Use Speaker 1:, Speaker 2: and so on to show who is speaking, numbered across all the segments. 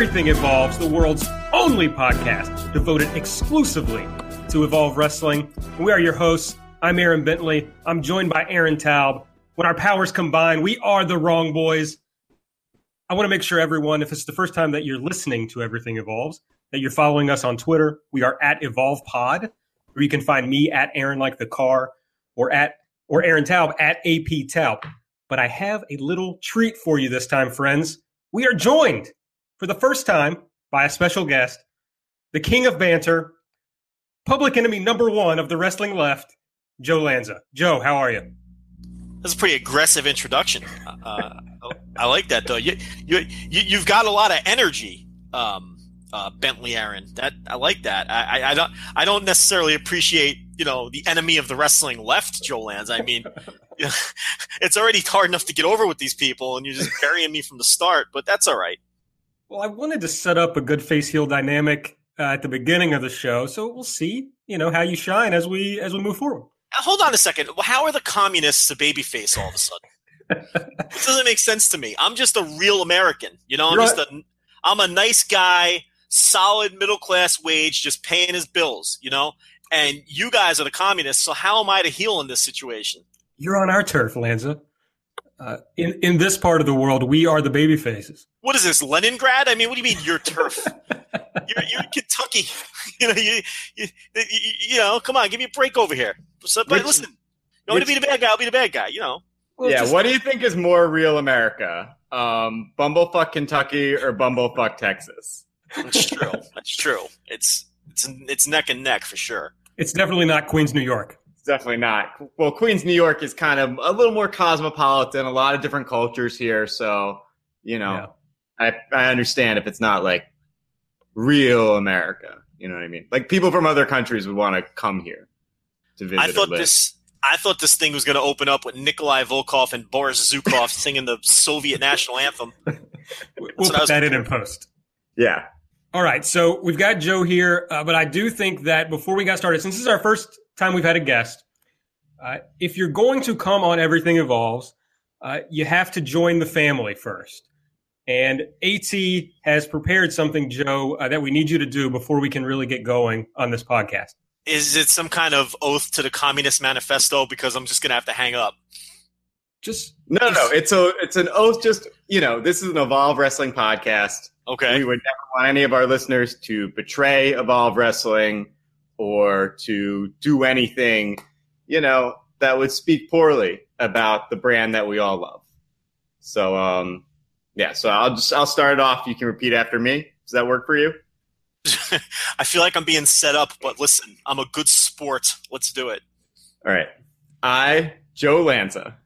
Speaker 1: Everything Evolves, the world's only podcast devoted exclusively to Evolve Wrestling. We are your hosts. I'm Aaron Bentley. I'm joined by Aaron Taub. When our powers combine, we are the wrong boys. I want to make sure everyone, if it's the first time that you're listening to Everything Evolves, that you're following us on Twitter. We are at Evolve Pod, or you can find me at Aaron like the car, or at or Aaron Taub at AP Taub. But I have a little treat for you this time, friends. We are joined for the first time by a special guest, the king of banter, public enemy number one of the wrestling left, Joe Lanza. Joe, how are you?
Speaker 2: That's a pretty aggressive introduction. Uh, I like that though. You, you, you, you've got a lot of energy, um, uh, Bentley Aaron. That I like that. I, I, I don't, I don't necessarily appreciate, you know, the enemy of the wrestling left, Joe Lanza. I mean, it's already hard enough to get over with these people, and you're just burying me from the start. But that's all right.
Speaker 1: Well, I wanted to set up a good face heel dynamic uh, at the beginning of the show, so we'll see, you know, how you shine as we as we move forward.
Speaker 2: Now, hold on a second. How are the communists a babyface all of a sudden? This doesn't make sense to me. I'm just a real American. You know, I'm
Speaker 1: You're
Speaker 2: just a I'm a nice guy, solid middle class wage, just paying his bills, you know? And you guys are the communists, so how am I to heel in this situation?
Speaker 1: You're on our turf, Lanza. Uh, in in this part of the world, we are the baby faces.
Speaker 2: What is this, Leningrad? I mean, what do you mean your turf? you're, you're Kentucky. You know, you, you, you, you know, come on, give me a break over here. So, but
Speaker 3: Which-
Speaker 2: listen, you want me to be the bad guy? I'll be the bad guy, you know?
Speaker 1: Well,
Speaker 3: yeah,
Speaker 1: just-
Speaker 3: what do you think is more real America? Um, Bumblefuck Kentucky or Bumblefuck Texas?
Speaker 2: That's true. That's true. It's, it's, it's neck and neck for sure.
Speaker 1: It's definitely not Queens, New York.
Speaker 3: It's definitely not. Well, Queens, New York is kind of a little more cosmopolitan, a lot of different cultures here. So, you know, I, I understand if it's not like real America. You know what I mean? Like people from other countries would want to come here to visit.
Speaker 2: I thought this. I thought this thing was going to open up with Nikolai Volkov and Boris Zhukov singing the Soviet national anthem.
Speaker 1: We'll
Speaker 2: what I
Speaker 1: put that in in post.
Speaker 3: Yeah.
Speaker 1: All right, so we've got Joe here, uh, but I do think that before we got started, since this is our first time we've had a guest, uh, if you're going to come on Everything Evolves, uh, you have to join the family first. And AT has prepared something, Joe, uh, that we need you to do before we can really get going on this podcast.
Speaker 2: Is it some kind of oath to the Communist Manifesto? Because I'm just going to have to hang up.
Speaker 1: Just
Speaker 3: No, no, it's a it's an oath. Just you know, this is an Evolve Wrestling podcast.
Speaker 2: Okay.
Speaker 3: We would never want any of our listeners to betray Evolve Wrestling or to do anything, you know, that would speak poorly about the brand that we all love. So, um, yeah. So I'll just I'll start it off. You can repeat after me. Does that work for you?
Speaker 2: I feel like I'm being set up, but listen, I'm a good sport. Let's do it.
Speaker 3: All right. I, Joe Lanza,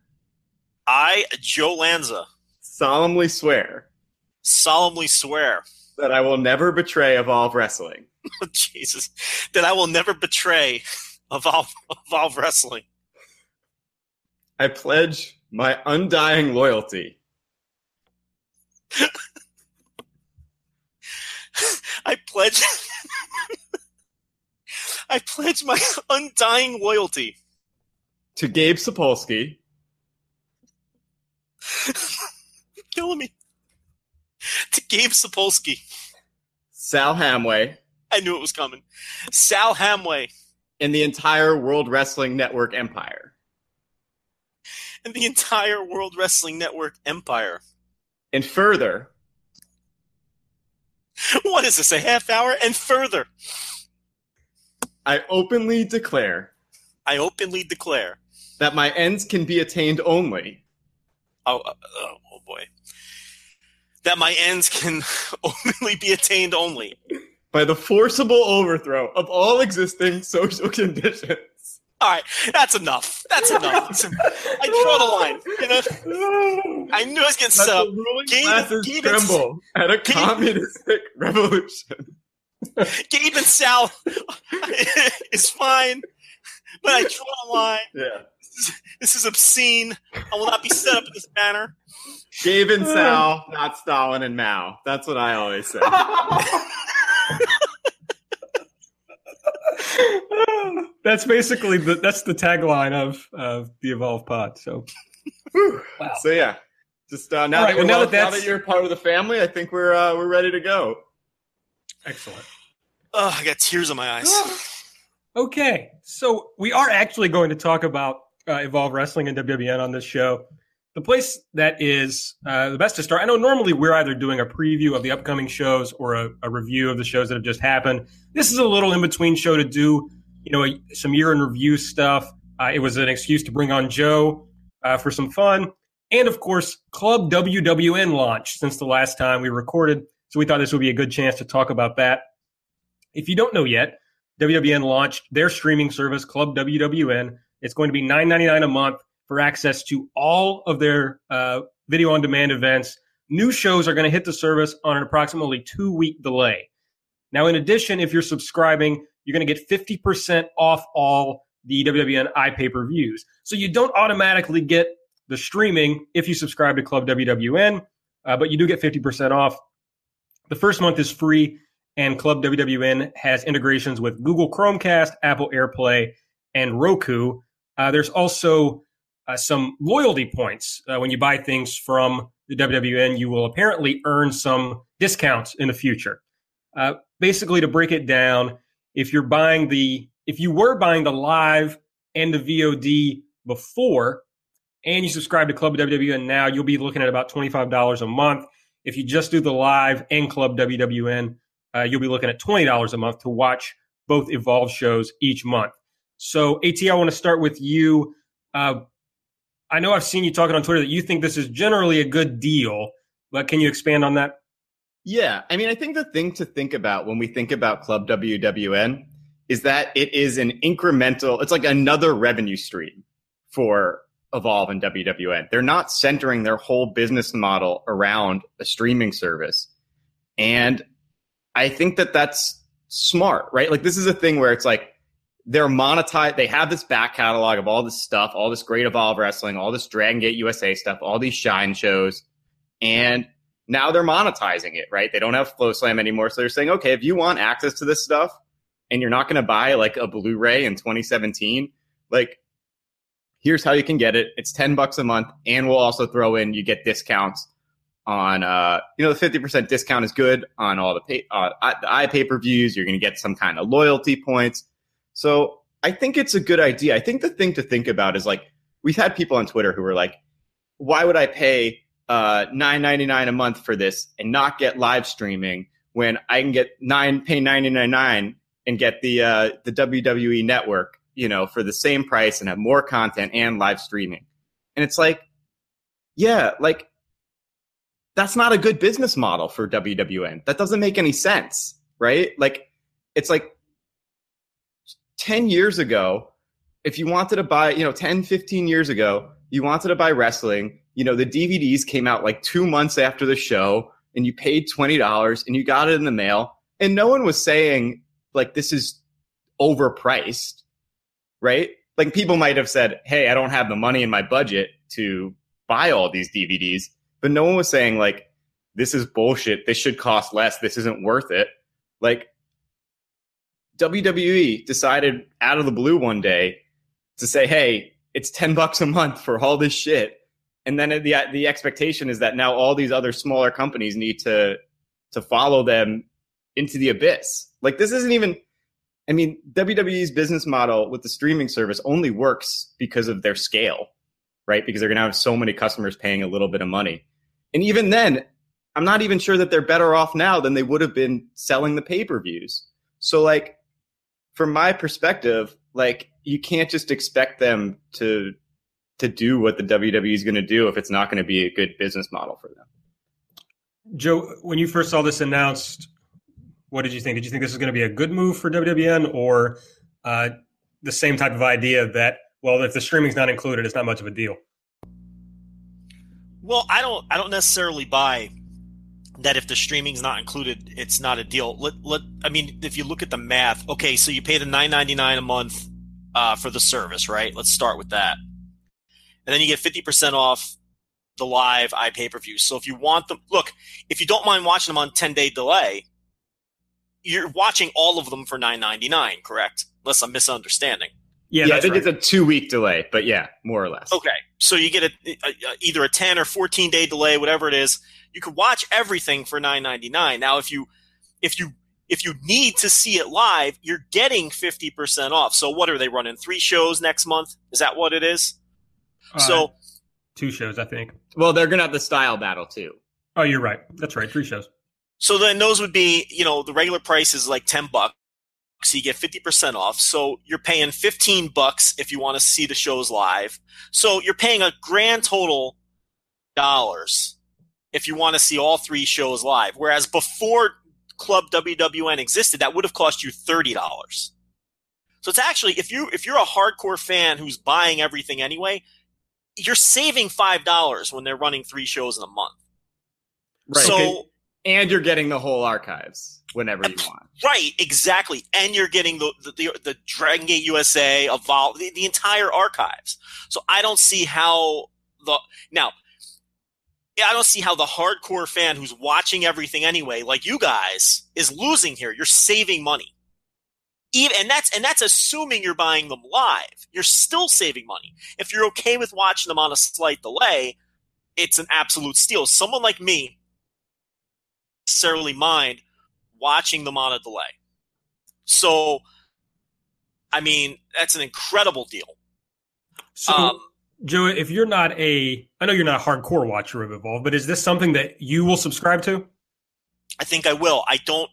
Speaker 2: I, Joe Lanza,
Speaker 3: solemnly swear
Speaker 2: solemnly swear,
Speaker 3: that I will never betray Evolve Wrestling.
Speaker 2: Jesus, that I will never betray Evolve, Evolve Wrestling.
Speaker 3: I pledge my undying loyalty
Speaker 2: I pledge. I pledge my undying loyalty
Speaker 3: to Gabe Sapolsky
Speaker 2: killing me. To Gabe Sapolsky.
Speaker 3: Sal Hamaoui,
Speaker 2: I knew it was coming. Sal Hamaoui
Speaker 3: and the entire World Wrestling Network empire.
Speaker 2: and the entire World Wrestling Network empire.
Speaker 3: And further,
Speaker 2: What is this, a half hour? And further,
Speaker 3: I openly declare
Speaker 2: I openly declare.
Speaker 3: that my ends can be attained only
Speaker 2: Oh, uh, oh, oh boy. That my ends can openly be attained only.
Speaker 3: By the forcible overthrow of all existing social conditions.
Speaker 2: All right, that's enough. That's enough. I draw the line. You know, I knew I was getting set up.
Speaker 3: the ruling
Speaker 2: Gabe-
Speaker 3: classes
Speaker 2: Gabe and-
Speaker 3: tremble at a
Speaker 2: Gabe-
Speaker 3: communistic revolution.
Speaker 2: Gabe and Sal is fine, but I draw the line.
Speaker 3: Yeah.
Speaker 2: This is obscene. I will not be set up in this manner.
Speaker 3: Gabe and Sal, not Stalin and Mao. That's what I always say.
Speaker 1: That's basically the that's the tagline of of the Evolve Pod. So wow.
Speaker 3: So yeah, just uh, now,
Speaker 1: All right,
Speaker 3: that
Speaker 1: well, now that
Speaker 3: now that you're part of the family, I think we're uh, we're ready to go.
Speaker 1: Excellent.
Speaker 2: Oh, I got tears in my eyes.
Speaker 1: Okay, so we are actually going to talk about uh, Evolve Wrestling and WWN on this show. The place that is uh, the best to start. I know normally we're either doing a preview of the upcoming shows or a, a review of the shows that have just happened. This is a little in between show to do, you know, some year in review stuff. Uh, it was an excuse to bring on Joe uh, for some fun, and of course, Club WWN launched since the last time we recorded. So we thought this would be a good chance to talk about that. If you don't know yet, WWN launched their streaming service, Club WWN. It's going to be $9.99 a month for access to all of their uh, video on demand events. New shows are going to hit the service on an approximately two week delay. Now, in addition, if you're subscribing, you're going to get 50% off all the WWN iPay per views. So you don't automatically get the streaming if you subscribe to Club WWN, uh, but you do get 50% off. The first month is free, and Club WWN has integrations with Google Chromecast, Apple AirPlay, and Roku. Uh, there's also uh, some loyalty points uh, when you buy things from the WWN. You will apparently earn some discounts in the future. Uh, basically, to break it down, if you're buying the if you were buying the live and the VOD before, and you subscribe to Club WWN now, you'll be looking at about twenty five dollars a month. If you just do the live and Club WWN, uh, you'll be looking at twenty dollars a month to watch both Evolve shows each month. So, At, I want to start with you. Uh, I know I've seen you talking on Twitter that you think this is generally a good deal, but can you expand on that?
Speaker 3: Yeah, I mean, I think the thing to think about when we think about Club WWN is that it is an incremental. It's like another revenue stream for Evolve and WWN. They're not centering their whole business model around a streaming service, and I think that that's smart, right? Like this is a thing where it's like they're monetized. They have this back catalog of all this stuff, all this great Evolve wrestling, all this Dragon Gate USA stuff, all these Shine shows, and now they're monetizing it, right? They don't have FloSlam anymore, so they're saying, okay, if you want access to this stuff, and you're not going to buy like a Blu-ray in 2017, like here's how you can get it. It's 10 bucks a month, and we'll also throw in you get discounts on uh you know the 50% discount is good on all the pay uh the iPay per views. You're going to get some kind of loyalty points. So I think it's a good idea. I think the thing to think about is like we've had people on Twitter who were like, why would I pay uh nine ninety nine a month for this and not get live streaming when I can get nine pay ninety nine nine and get the uh the WWE network, you know, for the same price and have more content and live streaming. And it's like, yeah, like that's not a good business model for WWN. That doesn't make any sense, right? Like it's like 10 years ago, if you wanted to buy, you know, 10, 15 years ago, you wanted to buy wrestling, you know, the DVDs came out like two months after the show and you paid $20 and you got it in the mail. And no one was saying, like, this is overpriced, right? Like, people might have said, hey, I don't have the money in my budget to buy all these DVDs. But no one was saying, like, this is bullshit. This should cost less. This isn't worth it. Like, WWE decided out of the blue one day to say, "Hey, it's ten bucks a month for all this shit," and then the the expectation is that now all these other smaller companies need to to follow them into the abyss. Like this isn't even I mean, WWE's business model with the streaming service only works because of their scale, right? Because they're going to have so many customers paying a little bit of money. And even then, I'm not even sure that they're better off now than they would have been selling the pay-per-views. So like from my perspective, like you can't just expect them to to do what the WWE is going to do if it's not going to be a good business model for them.
Speaker 1: Joe, when you first saw this announced, what did you think? Did you think this was going to be a good move for WWN or uh, the same type of idea that, well, if the streaming's not included, it's not much of a deal?
Speaker 2: Well, I don't. I don't necessarily buy that if the streaming's not included, it's not a deal. Let, let I mean, if you look at the math, okay, so you pay the nine ninety nine a month uh, for the service, right? Let's start with that, and then you get fifty percent off the live iPay per view. So if you want them, look, if you don't mind watching them on ten day delay, you're watching all of them for nine ninety nine, correct? Unless I'm misunderstanding.
Speaker 3: Yeah, yeah I think right. it's a two week delay, but yeah, more or less.
Speaker 2: Okay, so you get a, a, a, either a ten or fourteen day delay, whatever it is you can watch everything for 9.99 now if you if you if you need to see it live you're getting 50% off. So what are they running three shows next month? Is that what it is? Uh, so
Speaker 1: two shows i think.
Speaker 3: Well they're gonna have the style battle too.
Speaker 1: Oh you're right. That's right three shows.
Speaker 2: So then those would be you know the regular price is like 10 bucks. So you get 50% off. So you're paying 15 bucks if you want to see the shows live. So you're paying a grand total dollars if you want to see all three shows live. Whereas before Club WWN existed, that would have cost you thirty dollars. So it's actually if you if you're a hardcore fan who's buying everything anyway, you're saving five dollars when they're running three shows in a month.
Speaker 3: Right. So and you're getting the whole archives whenever you want.
Speaker 2: Right, exactly. And you're getting the the, the, the Dragon Gate USA, Evolve, the, the entire archives. So I don't see how the now I don't see how the hardcore fan who's watching everything anyway, like you guys, is losing here. You're saving money. Even, and that's and that's assuming you're buying them live. You're still saving money. If you're okay with watching them on a slight delay, it's an absolute steal. Someone like me necessarily mind watching them on a delay. So, I mean, that's an incredible deal.
Speaker 1: So, um, Joe, if you're not a, I know you're not a hardcore watcher of Evolve, but is this something that you will subscribe to?
Speaker 2: I think I will. I don't.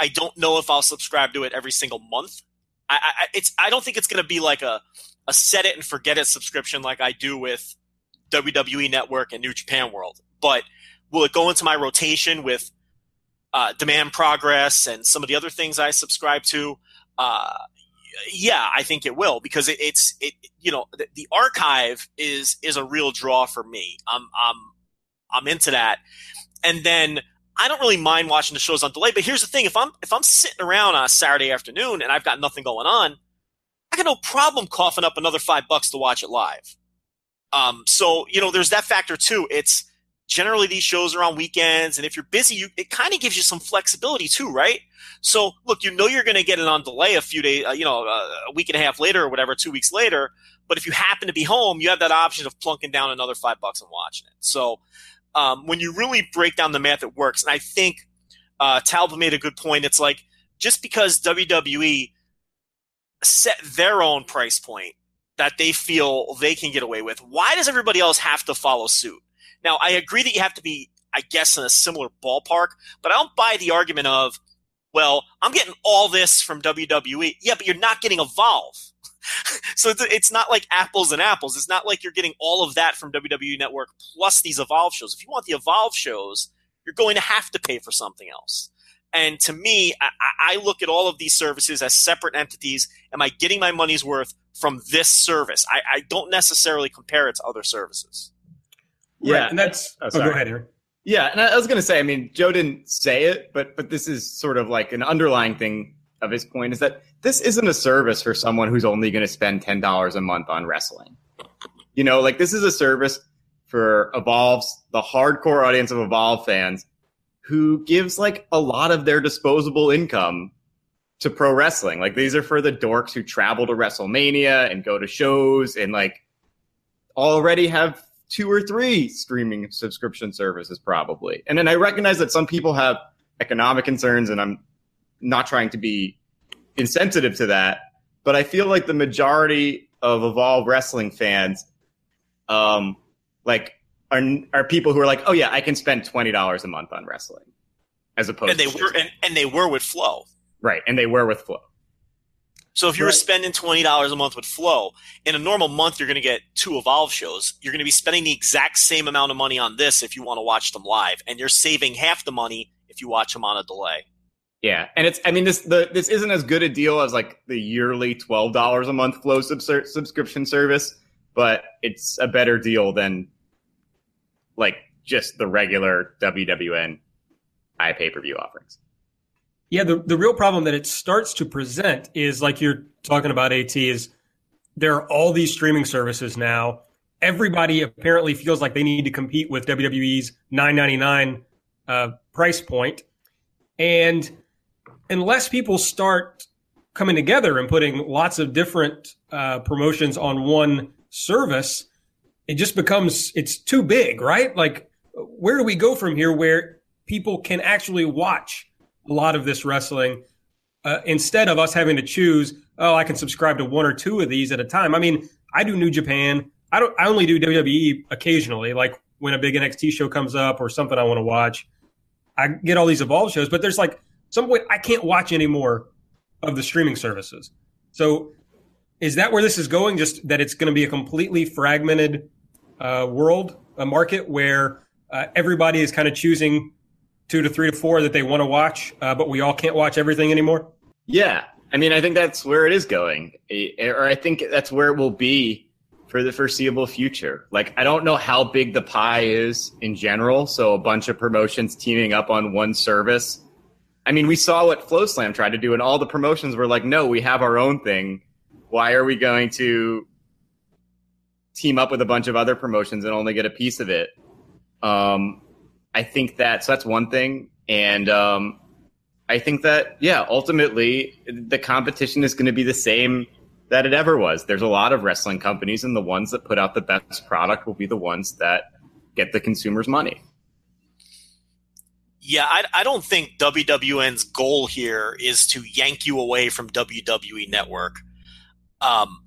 Speaker 2: I don't know if I'll subscribe to it every single month. I, I it's. I don't think it's going to be like a a set it and forget it subscription like I do with WWE Network and New Japan World. But will it go into my rotation with uh, Demand Progress and some of the other things I subscribe to? Uh, yeah, I think it will because it, it's it you know the, the, archive is is a real draw for me. I'm I'm I'm into that, and then I don't really mind watching the shows on delay. But here's the thing: if I'm if I'm sitting around on a Saturday afternoon and I've got nothing going on, I got no problem coughing up another five bucks to watch it live. Um, so you know, there's that factor too. It's generally these shows are on weekends and if you're busy you, it kind of gives you some flexibility too right? So look you know you're going to get it on delay a few days uh, you know uh, a week and a half later or whatever two weeks later but if you happen to be home you have that option of plunking down another five bucks and watching it. So um, when you really break down the math it works and i think uh, talbot made a good point. It's like just because wwe set their own price point that they feel they can get away with why does everybody else have to follow suit now, I agree that you have to be, I guess, in a similar ballpark, but I don't buy the argument of, well, I'm getting all this from WWE. Yeah, but you're not getting Evolve. so it's not like apples and apples. It's not like you're getting all of that from WWE Network plus these Evolve shows. If you want the Evolve shows, you're going to have to pay for something else. And to me, I, I, look at all of these services as separate entities. Am I getting my money's worth from this service? I, I don't necessarily compare it to other services.
Speaker 1: Yeah, right, and that's. Oh, oh, go ahead, Aaron.
Speaker 3: Yeah, and I was going to say, I mean, Joe didn't say it, but but this is sort of like an underlying thing of his point is that this isn't a service for someone who's only going to spend ten dollars a month on wrestling. You know, like this is a service for Evolve's the hardcore audience of Evolve fans who gives like a lot of their disposable income to pro wrestling. Like these are for the dorks who travel to WrestleMania and go to shows and like already have two or three streaming subscription services probably. And then I recognize that some people have economic concerns, and I'm not trying to be insensitive to that. But I feel like the majority of Evolve Wrestling fans, um, like are are people who are like, oh yeah, I can spend twenty dollars a month on wrestling, as opposed
Speaker 2: and they
Speaker 3: to
Speaker 2: were and, and they were with Flo.
Speaker 3: right, and they were with Flo.
Speaker 2: So if you were spending twenty dollars a month with Flo, in a normal month you're going to get two Evolve shows. You're going to be spending the exact same amount of money on this if you want to watch them live, and you're saving half the money if you watch them on a delay.
Speaker 3: Yeah, and it's I mean this the this isn't as good a deal as like the yearly twelve dollars a month Flo subscription service, but it's a better deal than like just the regular WWN i pay per view offerings.
Speaker 1: Yeah, the, the real problem that it starts to present is like you're talking about AT is there are all these streaming services now. Everybody apparently feels like they need to compete with WWE's 9.99 uh, price point, and unless people start coming together and putting lots of different uh, promotions on one service, it just becomes it's too big, right? Like, where do we go from here where people can actually watch a lot of this wrestling uh, instead of us having to choose? Oh, I can subscribe to one or two of these at a time. I mean, I do New Japan. I don't. I only do WWE occasionally, like when a big NXT show comes up or something I want to watch. I get all these Evolve shows, but there's like some point I can't watch any more of the streaming services. So, is that where this is going? Just that it's going to be a completely fragmented uh, world, a market where uh, everybody is kind of choosing two to three to four that they want to watch, uh, but we all can't watch everything anymore.
Speaker 3: Yeah, I mean I think that's where it is going, or I think that's where it will be for the foreseeable future. Like I don't know how big the pie is in general, so a bunch of promotions teaming up on one service. I mean, we saw what FloSlam tried to do, and all the promotions were like, "No, we have our own thing. Why are we going to team up with a bunch of other promotions and only get a piece of it?" Um, I think that so that's one thing, and um, I think that yeah, ultimately the competition is going to be the same that it ever was. There's a lot of wrestling companies, and the ones that put out the best product will be the ones that get the consumers' money.
Speaker 2: Yeah, I, I don't think WWN's goal here is to yank you away from WWE Network. Um,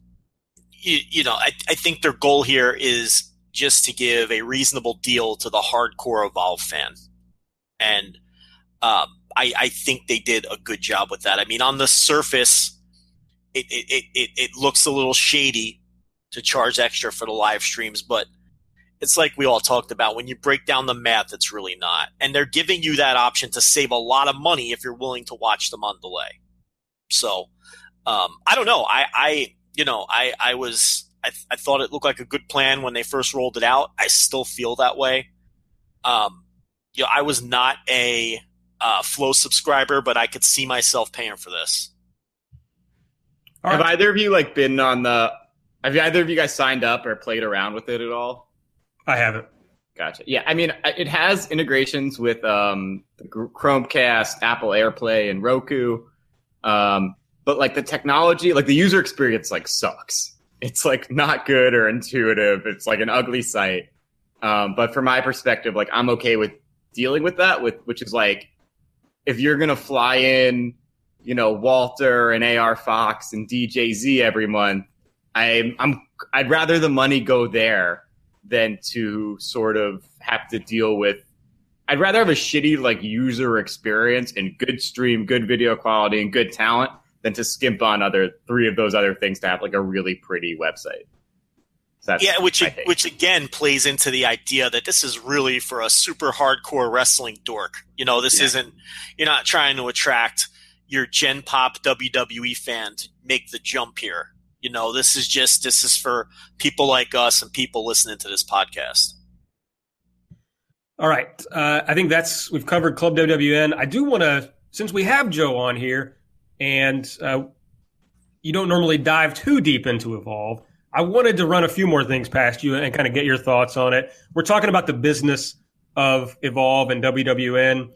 Speaker 2: you, you know, I, I think their goal here is just to give a reasonable deal to the hardcore Evolve fan. And um, I, I think they did a good job with that. I mean, on the surface, it, it, it, it, looks a little shady to charge extra for the live streams, but it's like we all talked about when you break down the math it's really not and they're giving you that option to save a lot of money if you're willing to watch them on delay so um, i don't know i i you know i i was I, I thought it looked like a good plan when they first rolled it out i still feel that way um you know i was not a uh, Flo subscriber but i could see myself paying for this
Speaker 1: All
Speaker 3: have either of you like been on the? Have either of you guys signed up or played around with it at all?
Speaker 1: I haven't.
Speaker 3: Gotcha. Yeah, I mean, it has integrations with um, the Gr- Chromecast, Apple AirPlay, and Roku. Um, but like the technology, like the user experience, like sucks. It's like not good or intuitive. It's like an ugly site. Um, but from my perspective, like I'm okay with dealing with that. With which is like, if you're gonna fly in, you know, Walter and AR Fox and DJZ every month, I'm I'm I'd rather the money go there than to sort of have to deal with I'd rather have a shitty like user experience and good stream, good video quality and good talent than to skimp on other three of those other things to have like a really pretty website. So that's
Speaker 2: yeah which which again plays into the idea that this is really for a super hardcore wrestling dork you know this
Speaker 3: Yeah.
Speaker 2: isn't you're not trying to attract your gen pop wwe fan to make the jump here you know this is just this is for people like us and people listening to this podcast
Speaker 1: All right. Uh, I think that's we've covered Club WWN. I do want to, since we have Joe on here, and uh, you don't normally dive too deep into Evolve, I wanted to run a few more things past you and kind of get your thoughts on it. We're talking about the business of Evolve and WWN,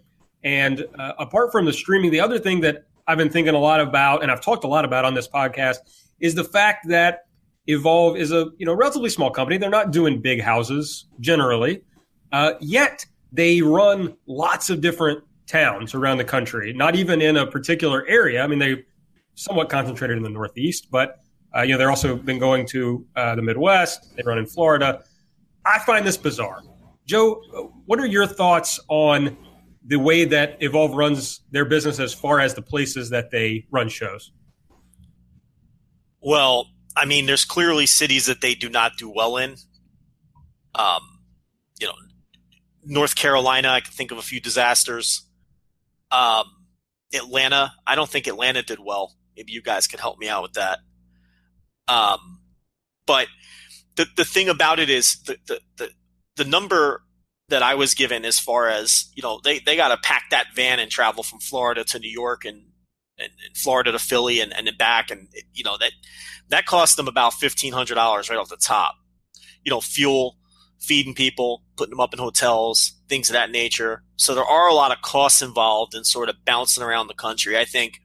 Speaker 1: and uh, apart from the streaming, the other thing that I've been thinking a lot about, and I've talked a lot about on this podcast, is the fact that Evolve is a you know relatively small company. They're not doing big houses generally. Uh, yet they run lots of different towns around the country, not even in a particular area. I mean, they somewhat concentrated in the Northeast, but uh, you know they're also been going to uh, the Midwest. They run in Florida. I find this bizarre. Joe, what are your thoughts on the way that Evolve runs their business as far as the places that they run shows?
Speaker 2: Well, I mean, there's clearly cities that they do not do well in. Um, you know, North Carolina, I can think of a few disasters. Um, Atlanta, I don't think Atlanta did well. Maybe you guys could help me out with that. Um, but the the thing about it is the the the, the number that I was given as far as you know they they got to pack that van and travel from Florida to New York and and, and Florida to Philly and and back and you know that that cost them about fifteen hundred dollars right off the top. You know, fuel, feeding people, putting them up in hotels, things of that nature. So there are a lot of costs involved in sort of bouncing around the country. I think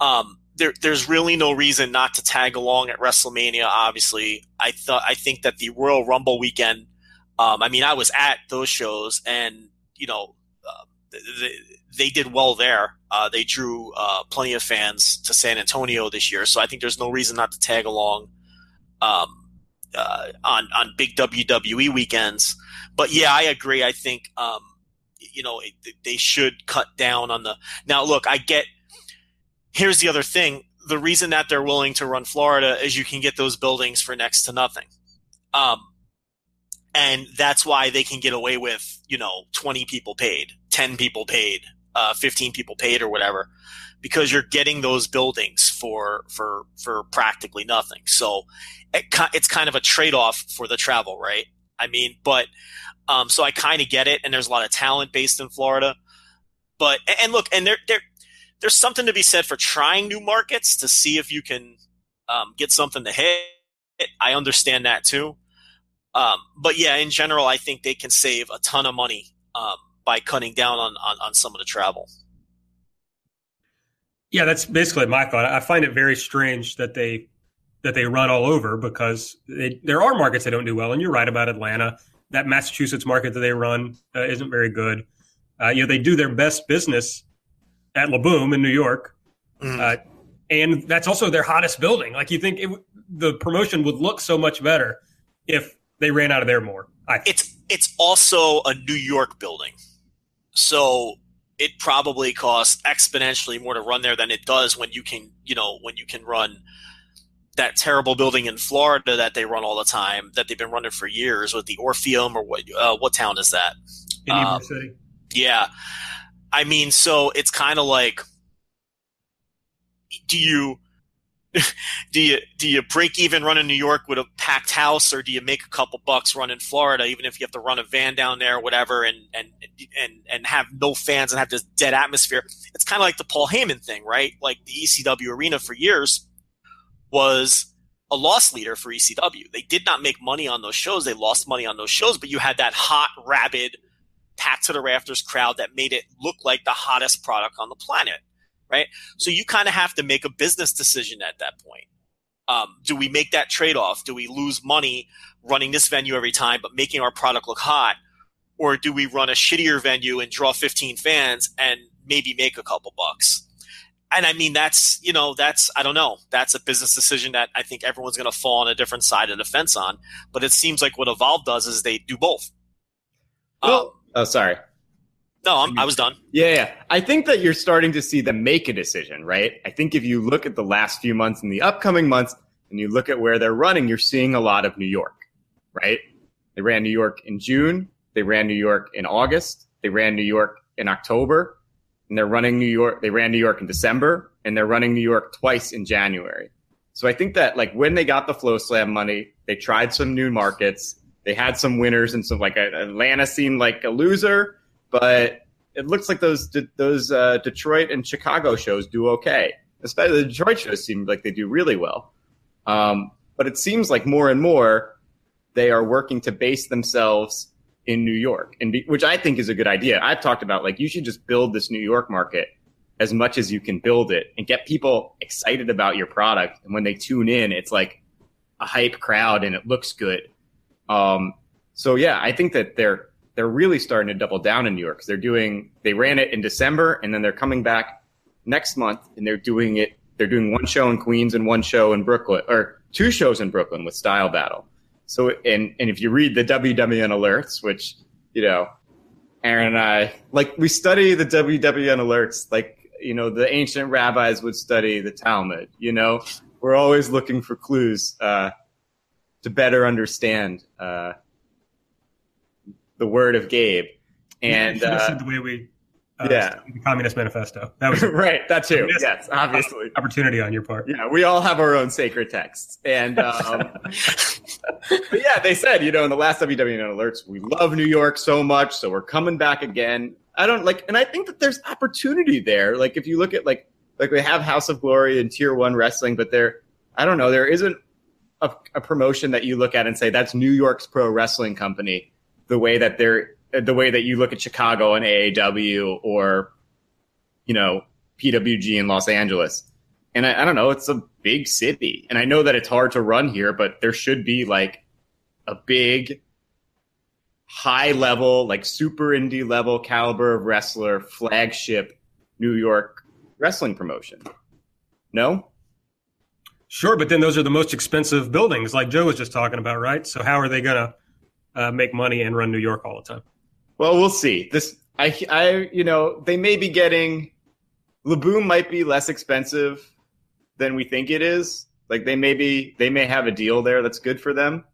Speaker 2: um, there, there's really no reason not to tag along at WrestleMania. Obviously, I thought I think that the Royal Rumble weekend. Um, I mean, I was at those shows, and you know, uh, they, they, did well there. Uh, they drew uh, plenty of fans to San Antonio this year, so I think there's no reason not to tag along. Um, uh, on on big WWE weekends. But yeah, I agree. I think um, you know they should cut down on the. Now, look, I get. Here's the other thing: the reason that they're willing to run Florida is you can get those buildings for next to nothing. Um, and that's why they can get away with you know 20 people paid 10 people paid uh, 15 people paid or whatever because you're getting those buildings for for for practically nothing so it, it's kind of a trade-off for the travel, right? I mean, but um, so I kind of get it, and there's a lot of talent based in Florida. But and look, and there there there's something to be said for trying new markets to see if you can um, get something to hit. I understand that too. Um, but yeah, in general, I think they can save a ton of money um, by cutting down on, on, on some of the travel.
Speaker 1: Yeah, that's basically my thought. I find it very strange that they that they run all over because they, there are markets that don't do well. And you're right about Atlanta. That Massachusetts market that they run uh, isn't very good. Uh, you know, they do their best business at La Boom in New York. Mm. Uh, and that's also their hottest building. Like you think it, the promotion would look so much better if they ran out of there more.
Speaker 2: It's it's also a New York building, so it probably costs exponentially more to run there than it does when you can you know when you can run that terrible building in Florida that they run all the time, that they've been running for years with the Orpheum or what? Uh, what town is that?
Speaker 1: In um, City.
Speaker 2: Yeah, I mean, so it's kind of like, do you do you do you break even running New York with a packed house, or do you make a couple bucks running Florida, even if you have to run a van down there or whatever, and and and and have no fans and have this dead atmosphere? It's kind of like the Paul Heyman thing, right? Like the ECW arena for years was a loss leader for ECW. They did not make money on those shows. They lost money on those shows, but you had that hot, rabid, packed to the rafters crowd that made it look like the hottest product on the planet, right? So you kind of have to make a business decision at that point. Um, do we make that trade off? Do we lose money running this venue every time, but making our product look hot? Or do we run a shittier venue and draw 15 fans and maybe make a couple bucks? and I mean that's you know that's I don't know that's a business decision that I think everyone's going to fall on a different side of the fence on. But it seems like what Evolve does is they do both.
Speaker 3: Well, um, oh, sorry.
Speaker 2: No, I'm, i was done.
Speaker 3: Yeah, yeah, I think that you're starting to see them make a decision, right? I think if you look at the last few months and the upcoming months, and you look at where they're running, you're seeing a lot of New York, right? They ran New York in June. They ran New York in August. They ran New York in October and they're running New York. They ran New York in December, and they're running New York twice in January. So I think that like when they got the FloSlam money, they tried some new markets. They had some winners and some like Atlanta seemed like a loser, but it looks like those those uh, Detroit and Chicago shows do okay. Especially the Detroit shows seem like they do really well. Um, but it seems like more and more they are working to base themselves in New York, and be, which I think is a good idea. I've talked about like you should just build this New York market as much as you can build it and get people excited about your product. And when they tune in, it's like a hype crowd and it looks good. Um, so yeah, I think that they're they're really starting to double down in New York. They're doing they ran it in December, and then they're coming back next month, and they're doing it. They're doing one show in Queens and one show in Brooklyn, or two shows in Brooklyn with Style Battle. So, and and if you read the WWN alerts, which you know, Aaron and I like, we study the WWN alerts like you know the ancient rabbis would study the Talmud. You know, we're always looking for clues uh, to better understand uh, the word of Gabe. And
Speaker 1: yeah,
Speaker 3: uh,
Speaker 1: the way we uh,
Speaker 3: yeah.
Speaker 1: the Communist Manifesto. That was
Speaker 3: right. That too.
Speaker 1: Yes.
Speaker 3: Obviously.
Speaker 1: opportunity on your part.
Speaker 3: Yeah, we all have our own sacred texts, and um, but yeah, they said you know in the last WWN alerts, we love New York so much, so we're coming back again. I don't like, and I think that there's opportunity there. Like if you look at like like we have House of Glory and Tier One Wrestling, but there, I don't know, there isn't a, a promotion that you look at and say that's New York's pro wrestling company. The way that they're the way that you look at Chicago and AAW or you know PWG in Los Angeles. And I, I don't know, it's a big city, and I know that it's hard to run here, but there should be like a big high level, like super indie level caliber of wrestler flagship New York wrestling promotion. No?
Speaker 1: Sure, but then those are the most expensive buildings, like Joe was just talking about, right? So how are they to uh, make money and run New York all the time?
Speaker 3: Well, we'll see. This, I, I, you know, they may be getting. La Boom might be less expensive than we think it is. Like they may be, they may have a deal there that's good for them.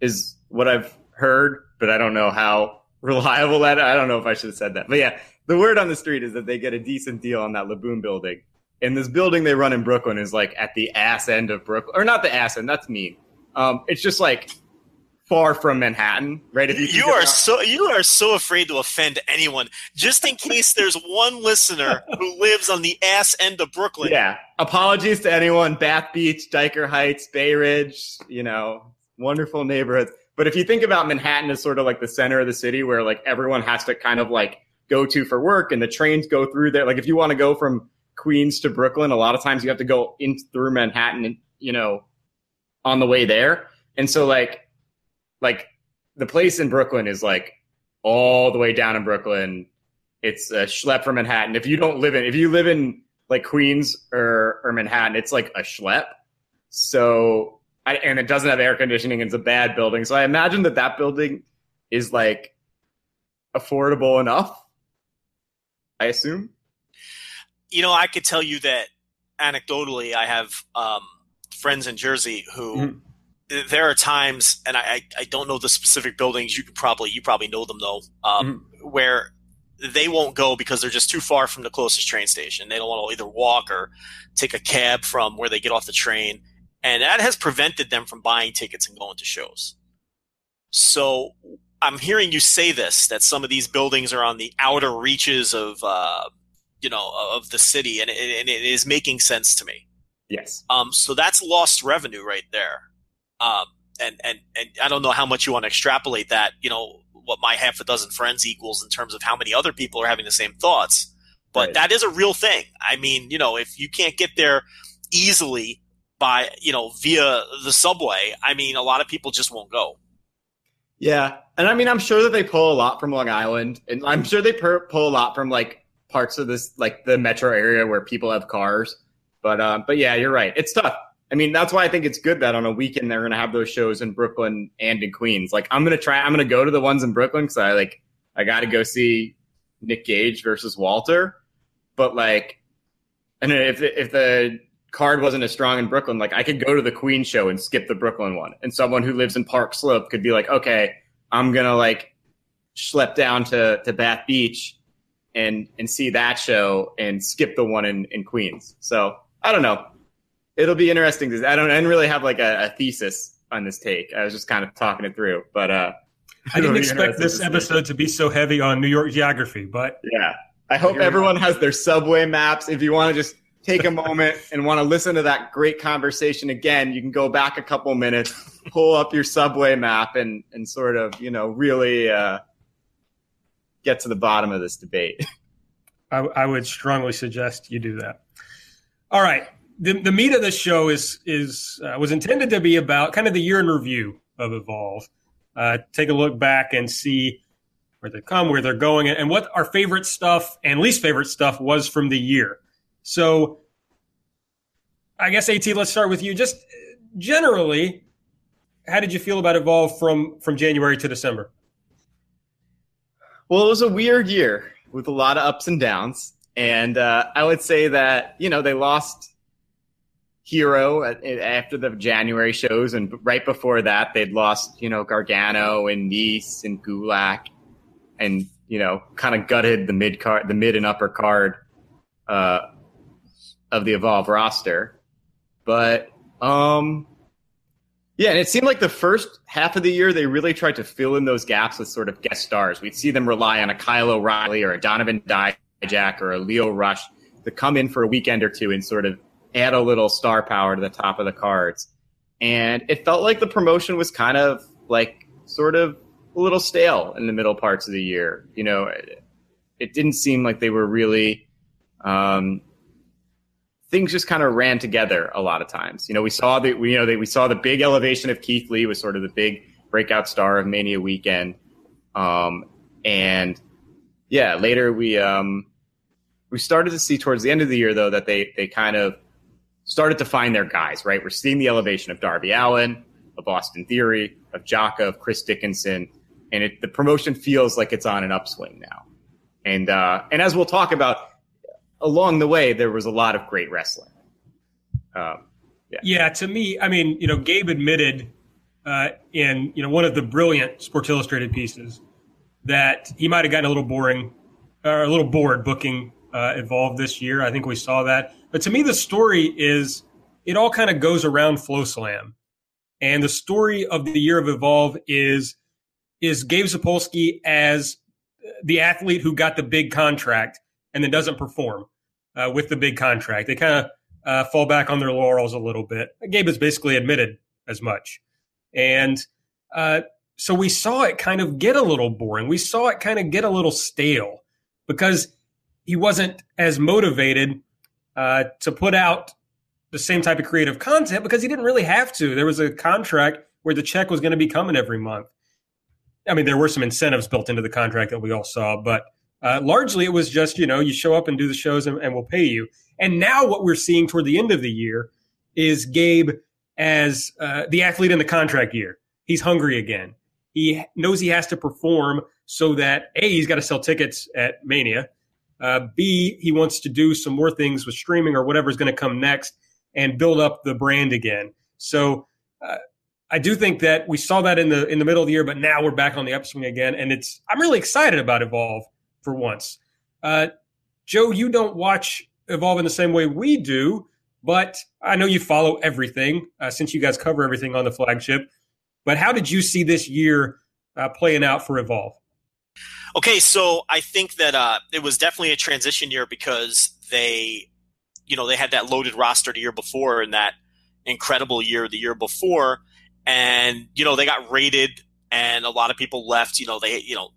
Speaker 3: Is what I've heard, but I don't know how reliable that. I don't know if I should have said that, but yeah, the word on the street is that they get a decent deal on that La Boom building. And this building they run in Brooklyn is like at the ass end of Brooklyn, or not the ass end. That's mean. Um, it's just like far from Manhattan, right? If
Speaker 2: you, you are so you are so afraid to offend anyone, just in case there's one listener who lives on the ass end of Brooklyn.
Speaker 3: Yeah. Apologies to anyone. Bath Beach, Dyker Heights, Bay Ridge, you know, wonderful neighborhoods. But if you think about Manhattan as sort of like the center of the city where like everyone has to kind of like go to for work and the trains go through there. Like if you want to go from Queens to Brooklyn, a lot of times you have to go in through Manhattan and, you know, on the way there. And so like like the place in Brooklyn is like all the way down in Brooklyn. It's a schlep from Manhattan. If you don't live in, if you live in like Queens or, or Manhattan, it's like a schlep. So, I, and it doesn't have air conditioning. It's a bad building. So I imagine that that building is like affordable enough. I assume.
Speaker 2: You know, I could tell you that anecdotally, I have um, friends in Jersey who mm-hmm there are times, and I, I don't know the specific buildings. You could probably you probably know them though, um, mm-hmm. where they won't go because they're just too far from the closest train station. They don't want to either walk or take a cab from where they get off the train, and that has prevented them from buying tickets and going to shows. So I'm hearing you say this that some of these buildings are on the outer reaches of uh, you know of the city, and it, and it is making sense to me.
Speaker 3: Yes.
Speaker 2: Um. So that's lost revenue right there. Um, and, and, and I don't know how much you want to extrapolate that, you know, what my half a dozen friends equals in terms of how many other people are having the same thoughts. But right. that is a real thing. I mean, you know, if you can't get there easily by, you know, via the subway, I mean, a lot of people just won't go.
Speaker 3: Yeah. And I mean, I'm sure that they pull a lot from Long Island and I'm sure they per- pull a lot from like parts of this, like the metro area where people have cars. But, um, but yeah, you're right. It's tough. I mean, that's why I think it's good that on a weekend they're going to have those shows in Brooklyn and in Queens. Like, I'm going to try, I'm going to go to the ones in Brooklyn because I like, I got to go see Nick Gage versus Walter. But like, and if if the card wasn't as strong in Brooklyn, like I could go to the Queen show and skip the Brooklyn one, and someone who lives in Park Slope could be like, okay, I'm gonna like schlep down to to Bath Beach and and see that show and skip the one in in Queens. So I don't know it'll be interesting. Because I don't, I didn't really have like a, a, thesis on this take. I was just kind of talking it through, but uh,
Speaker 1: I didn't expect this episode to be so heavy on New York geography, but
Speaker 3: yeah, I hope everyone has their subway maps. If you want to just take a moment and want to listen to that great conversation again, you can go back a couple minutes, pull up your subway map, and and sort of you know really uh, get to the bottom of this debate.
Speaker 1: I, I would strongly suggest you do that. All right, the, the meat of the show is is uh, was intended to be about kind of the year in review of Evolve. Uh, take a look back and see where they come, where they're going, and what our favorite stuff and least favorite stuff was from the year. So, I guess At, let's start with you. Just generally, how did you feel about Evolve from from January to December?
Speaker 3: Well, it was a weird year with a lot of ups and downs, and uh, I would say that you know they lost Hero after the January shows, and right before that, they'd lost you know Gargano and Nice and Gulak, and you know kind of gutted the mid card, the mid and upper card uh, of the Evolve roster. But um, yeah, and it seemed like the first half of the year they really tried to fill in those gaps with sort of guest stars. We'd see them rely on a Kyle O'Reilly or a Donovan Dijak or a Leo Rush to come in for a weekend or two and sort of add a little star power to the top of the cards. And it felt like the promotion was kind of like sort of a little stale in the middle parts of the year. You know, it, it didn't seem like they were really, um, things just kind of ran together a lot of times. You know, we saw the, we, you know, they, we saw the big elevation of Keith Lee was sort of the big breakout star of Mania weekend. Um, and yeah, later we, um, we started to see towards the end of the year though that they, they kind of started to find their guys, right? We're seeing the elevation of Darby Allin, of Austin Theory, of Jaka, of Chris Dickinson, and it, the promotion feels like it's on an upswing now. And uh, and as we'll talk about along the way, there was a lot of great wrestling.
Speaker 1: Um, yeah. yeah, to me, I mean, you know, Gabe admitted uh, in you know one of the brilliant Sports Illustrated pieces that he might have gotten a little boring or a little bored booking uh, Evolve this year. I think we saw that but to me, the story is it all kind of goes around FloSlam. And the story of the year of Evolve is is Gabe Sapolsky as the athlete who got the big contract and then doesn't perform uh, with the big contract. They kind of uh, fall back on their laurels a little bit. Gabe has basically admitted as much. And uh, so we saw it kind of get a little boring. We saw it kind of get a little stale because he wasn't as motivated uh, to put out the same type of creative content because he didn't really have to. There was a contract where the check was going to be coming every month. I mean, there were some incentives built into the contract that we all saw, but uh, largely it was just, you know, you show up and do the shows and, and we'll pay you. And now what we're seeing toward the end of the year is Gabe as uh, the athlete in the contract year. He's hungry again. He knows he has to perform so that A, he's got to sell tickets at Mania. Uh, B, he wants to do some more things with streaming or whatever is going to come next and build up the brand again. So uh, I do think that we saw that in the in the middle of the year, but now we're back on the upswing again, and it's I'm really excited about Evolve for once. Uh, Joe, you don't watch Evolve in the same way we do, but I know you follow everything uh, since you guys cover everything on the flagship. But how did you see this year uh, playing out for Evolve?
Speaker 2: Okay, so I think that uh, it was definitely a transition year because they, you know, they had that loaded roster the year before and that incredible year the year before, and you know they got raided and a lot of people left. You know, they, you know,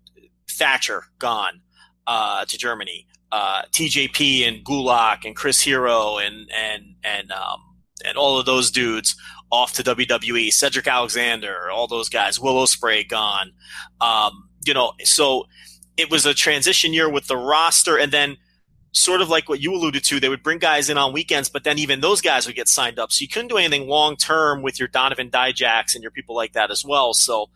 Speaker 2: Thatcher gone uh, to Germany, uh, TJP and Gulak and Chris Hero and and and um, and all of those dudes off to WWE. Cedric Alexander, all those guys. Will Ospreay gone. Um, you know, so it was a transition year with the roster, and then sort of like what you alluded to, they would bring guys in on weekends, but then even those guys would get signed up. So you couldn't do anything long term with your Donovan Dijaks and your people like that as well. So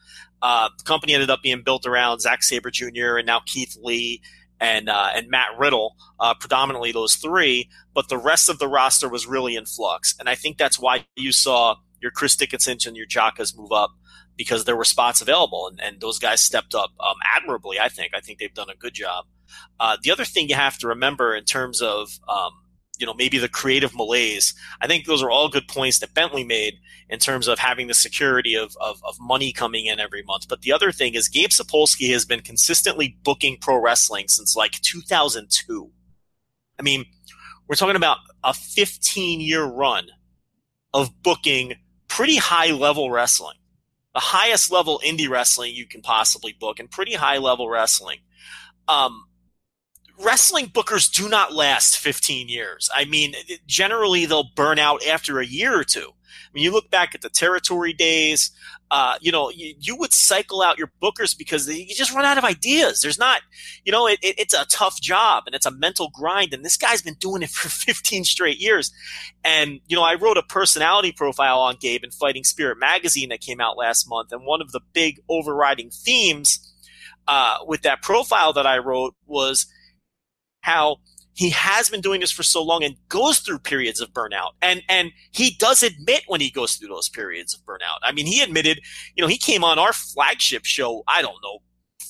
Speaker 2: uh, the company ended up being built around Zack Sabre Jr. and now Keith Lee and uh, and Matt Riddle, uh, predominantly those three. But the rest of the roster was really in flux, and I think that's why you saw your Chris Dickinson and your Jakas move up because there were spots available, and, and those guys stepped up um, admirably. I think. I think they've done a good job. Uh, the other thing you have to remember in terms of um, you know maybe the creative malaise, I think those are all good points that Bentley made in terms of having the security of, of, of money coming in every month. But the other thing is Gabe Sapolsky has been consistently booking pro wrestling since like 2002. I mean, we're talking about a 15 year run of booking pretty high level wrestling the highest level indie wrestling you can possibly book and pretty high level wrestling. Um, wrestling bookers do not last 15 years. I mean, generally they'll burn out after a year or two. When you look back at the territory days, uh, you know, you, you, would cycle out your bookers because you just run out of ideas. There's not, you know, it, it, it's a tough job and it's a mental grind. And this guy's been doing it for 15 straight years. And, you know, I wrote a personality profile on Gabe in Fighting Spirit magazine that came out last month. And one of the big overriding themes, uh, with that profile that I wrote was how he has been doing this for so long and goes through periods of burnout. And and he does admit when he goes through those periods of burnout. I mean, he admitted, you know, he came on our flagship show, I don't know,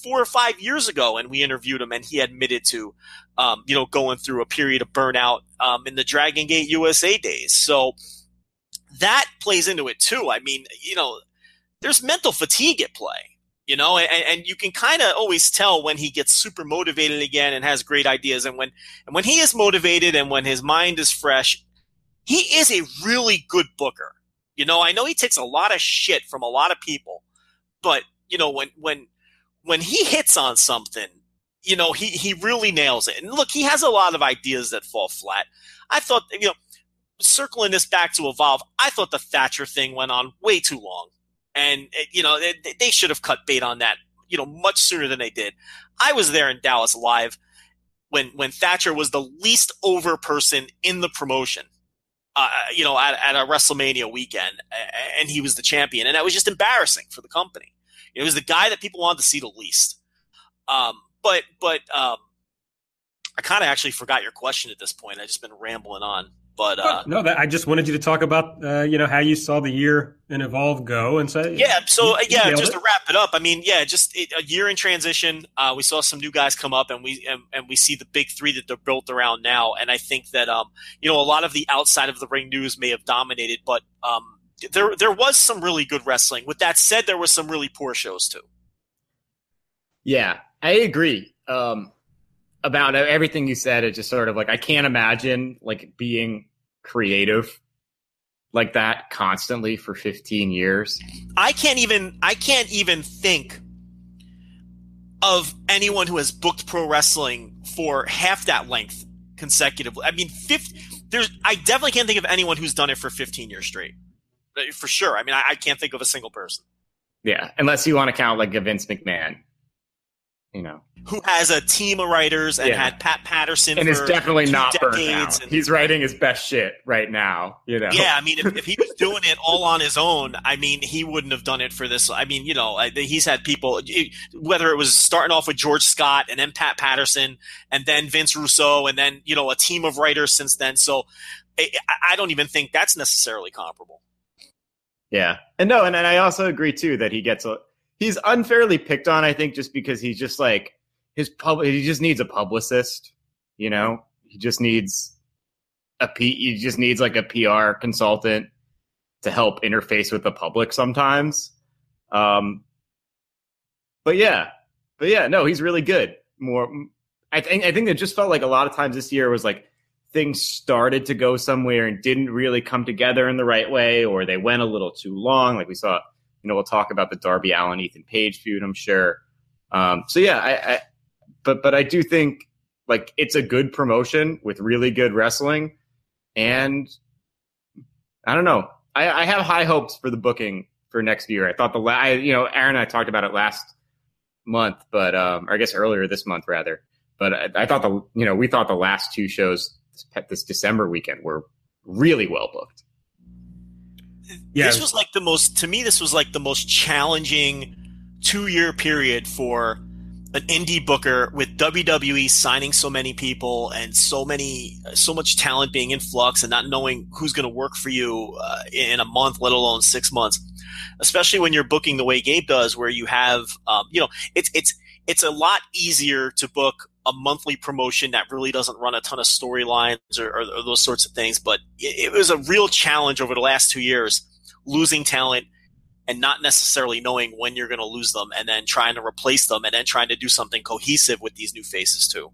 Speaker 2: four or five years ago, and we interviewed him, and he admitted to, um, you know, going through a period of burnout um, in the Dragon Gate USA days. So that plays into it too. I mean, you know, there's mental fatigue at play you know and, and you can kind of always tell when he gets super motivated again and has great ideas and when and when he is motivated and when his mind is fresh he is a really good booker. You know i know he takes a lot of shit from a lot of people but you know when when when he hits on something you know he he really nails it. And look he has a lot of ideas that fall flat. I thought you know circling this back to evolve i thought the thatcher thing went on way too long and eh, you know they, they should have cut bait on that you know much sooner than they did. I was there in Dallas live when when Thatcher was the least over person in the promotion. Uh, you know, at, at a WrestleMania weekend, and he was the champion, and that was just embarrassing for the company. It was the guy that people wanted to see the least. Um, but but um, I kind of actually forgot your question at this point. I've just been rambling on. But uh,
Speaker 1: no, that, I just wanted you to talk about uh, you know how you saw the year in Evolve go and say
Speaker 2: yeah. So uh, yeah, just it. to wrap it up, I mean yeah, just it, a year in transition. Uh, we saw some new guys come up, and we and, and, we see the big three that they're built around now. And I think that um you know a lot of the outside of the ring news may have dominated, but um there there was some really good wrestling. With that said, there was some really poor shows too.
Speaker 3: Yeah, I agree. Um, about everything you said. It just sort of like I can't imagine like being creative like that constantly for 15 years.
Speaker 2: I can't even I can't even think of anyone who has booked pro wrestling for half that length consecutively. I mean, 50, there's I definitely can't think of anyone who's done it for 15 years straight. Uh, for sure. I mean, I, I can't think of a single person.
Speaker 3: Yeah, unless you want to count like a Vince McMahon you know,
Speaker 2: who has a team of writers and yeah. had Pat Patterson
Speaker 3: and is definitely not burnt out. And, He's writing his best shit right now. You know.
Speaker 2: Yeah, I mean, if, if, he was doing it all on his own, I mean, he wouldn't have done it for this. I mean, you know, he's had people, whether it was starting off with George Scott and then Pat Patterson and then Vince Russo and then you know a team of writers since then. So I don't even think that's necessarily comparable.
Speaker 3: Yeah, and no, and, and I also agree too that he gets a he's unfairly picked on, I think, just because he's just like his pub. He just needs a publicist. You know, he just needs a P. He just needs like a PR consultant to help interface with the public sometimes. Um, but yeah, but yeah, no, he's really good. More, I think I think it just felt like a lot of times this year was like things started to go somewhere and didn't really come together in the right way, or they went a little too long. Like we saw you know, we'll talk about the Darby Allin Ethan Page feud, I'm sure. Um, so yeah, I, I, but but I do think like it's a good promotion with really good wrestling, and I don't know. I, I have high hopes for the booking for next year. I thought the la- I, you know Aaron and I talked about it last month, but um, or I guess earlier this month rather. But I, I thought the you know we thought the last two shows this December weekend were really well booked
Speaker 2: yeah. this was like the most to me this was like the most challenging two year period for an indie booker with WWE signing so many people and so many so much talent being in flux and not knowing who's going to work for you uh, in a month let alone 6 months especially when you're booking the way Gabe does where you have um, you know it's it's it's a lot easier to book a monthly promotion that really doesn't run a ton of storylines or, or, or, those sorts of things. But it, it, was a real challenge over the last two years, losing talent and not necessarily knowing when you're going to lose them, and then trying to replace them, and then trying to do something cohesive with these new faces too.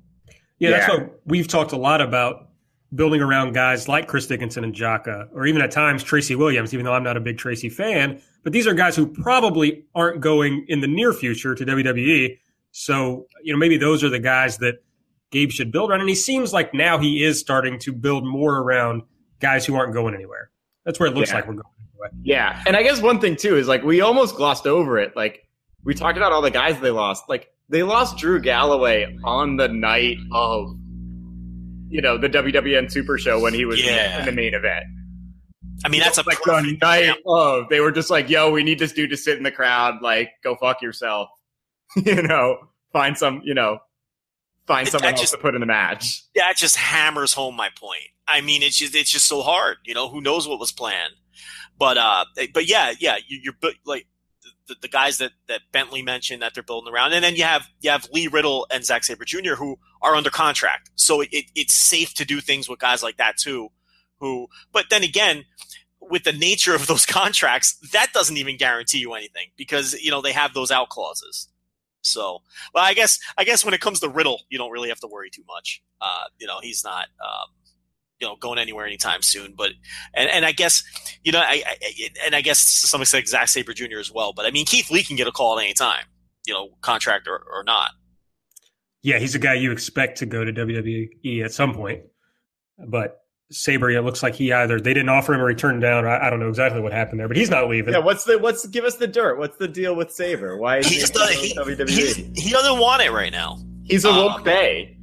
Speaker 1: Yeah, yeah. that's what we've talked a lot about building around guys like Chris Dickinson and Jaka, or even at times Tracy Williams, even though I'm not a big Tracy fan. But these are guys who probably aren't going in the near future to WWE so, you know, maybe those are the guys that Gabe should build around. And he seems like now he is starting to build more around guys who aren't going anywhere. That's where it looks
Speaker 3: Yeah.
Speaker 1: like we're going. Anyway.
Speaker 3: Yeah, and I guess one thing too is like we almost glossed over it. Like we talked about all the guys they lost. Like they lost Drew Galloway on the night of, you know, the WWN Super Show when he was in-
Speaker 2: Yeah.
Speaker 3: in the main event.
Speaker 2: I mean, that's a
Speaker 3: like
Speaker 2: perfect
Speaker 3: the night of. They were just like, "Yo, we need this dude to sit in the crowd. Like, go fuck yourself. you know, find some. You know, find someone
Speaker 2: that
Speaker 3: else
Speaker 2: just-
Speaker 3: to put in the match."
Speaker 2: that just hammers home my point. I mean, it's just it's just so hard. You know, who knows what was planned? But uh, but yeah, yeah, you, you're bu- like the, the guys that that Bentley mentioned that they're building around, and then you have you have Lee Riddle and Zack Sabre Jr. who are under contract, so it, it, it's safe to do things with guys like that too. Who, but then again, with the nature of those contracts, that doesn't even guarantee you anything because you know they have those out clauses. So, well, I guess I guess when it comes to Riddle, you don't really have to worry too much. Uh, you know, he's not um, you know going anywhere anytime soon. But and and I guess you know, I, I and I guess to some extent Zack Sabre Jr. as well. But I mean, Keith Lee can get a call at any time. You know, contract or, or not.
Speaker 1: Yeah, he's a guy you expect to go to WWE at some point. But Sabre, it looks like he either they didn't offer him or he turned down. I, I don't know exactly what happened there, but he's not leaving.
Speaker 3: Yeah, what's the what's give us the dirt? What's the deal with Sabre? Why is
Speaker 2: He
Speaker 3: he,
Speaker 2: just doesn't, he,
Speaker 3: WWE?
Speaker 2: he doesn't want it right now.
Speaker 3: He's a woke
Speaker 2: um,
Speaker 3: bay.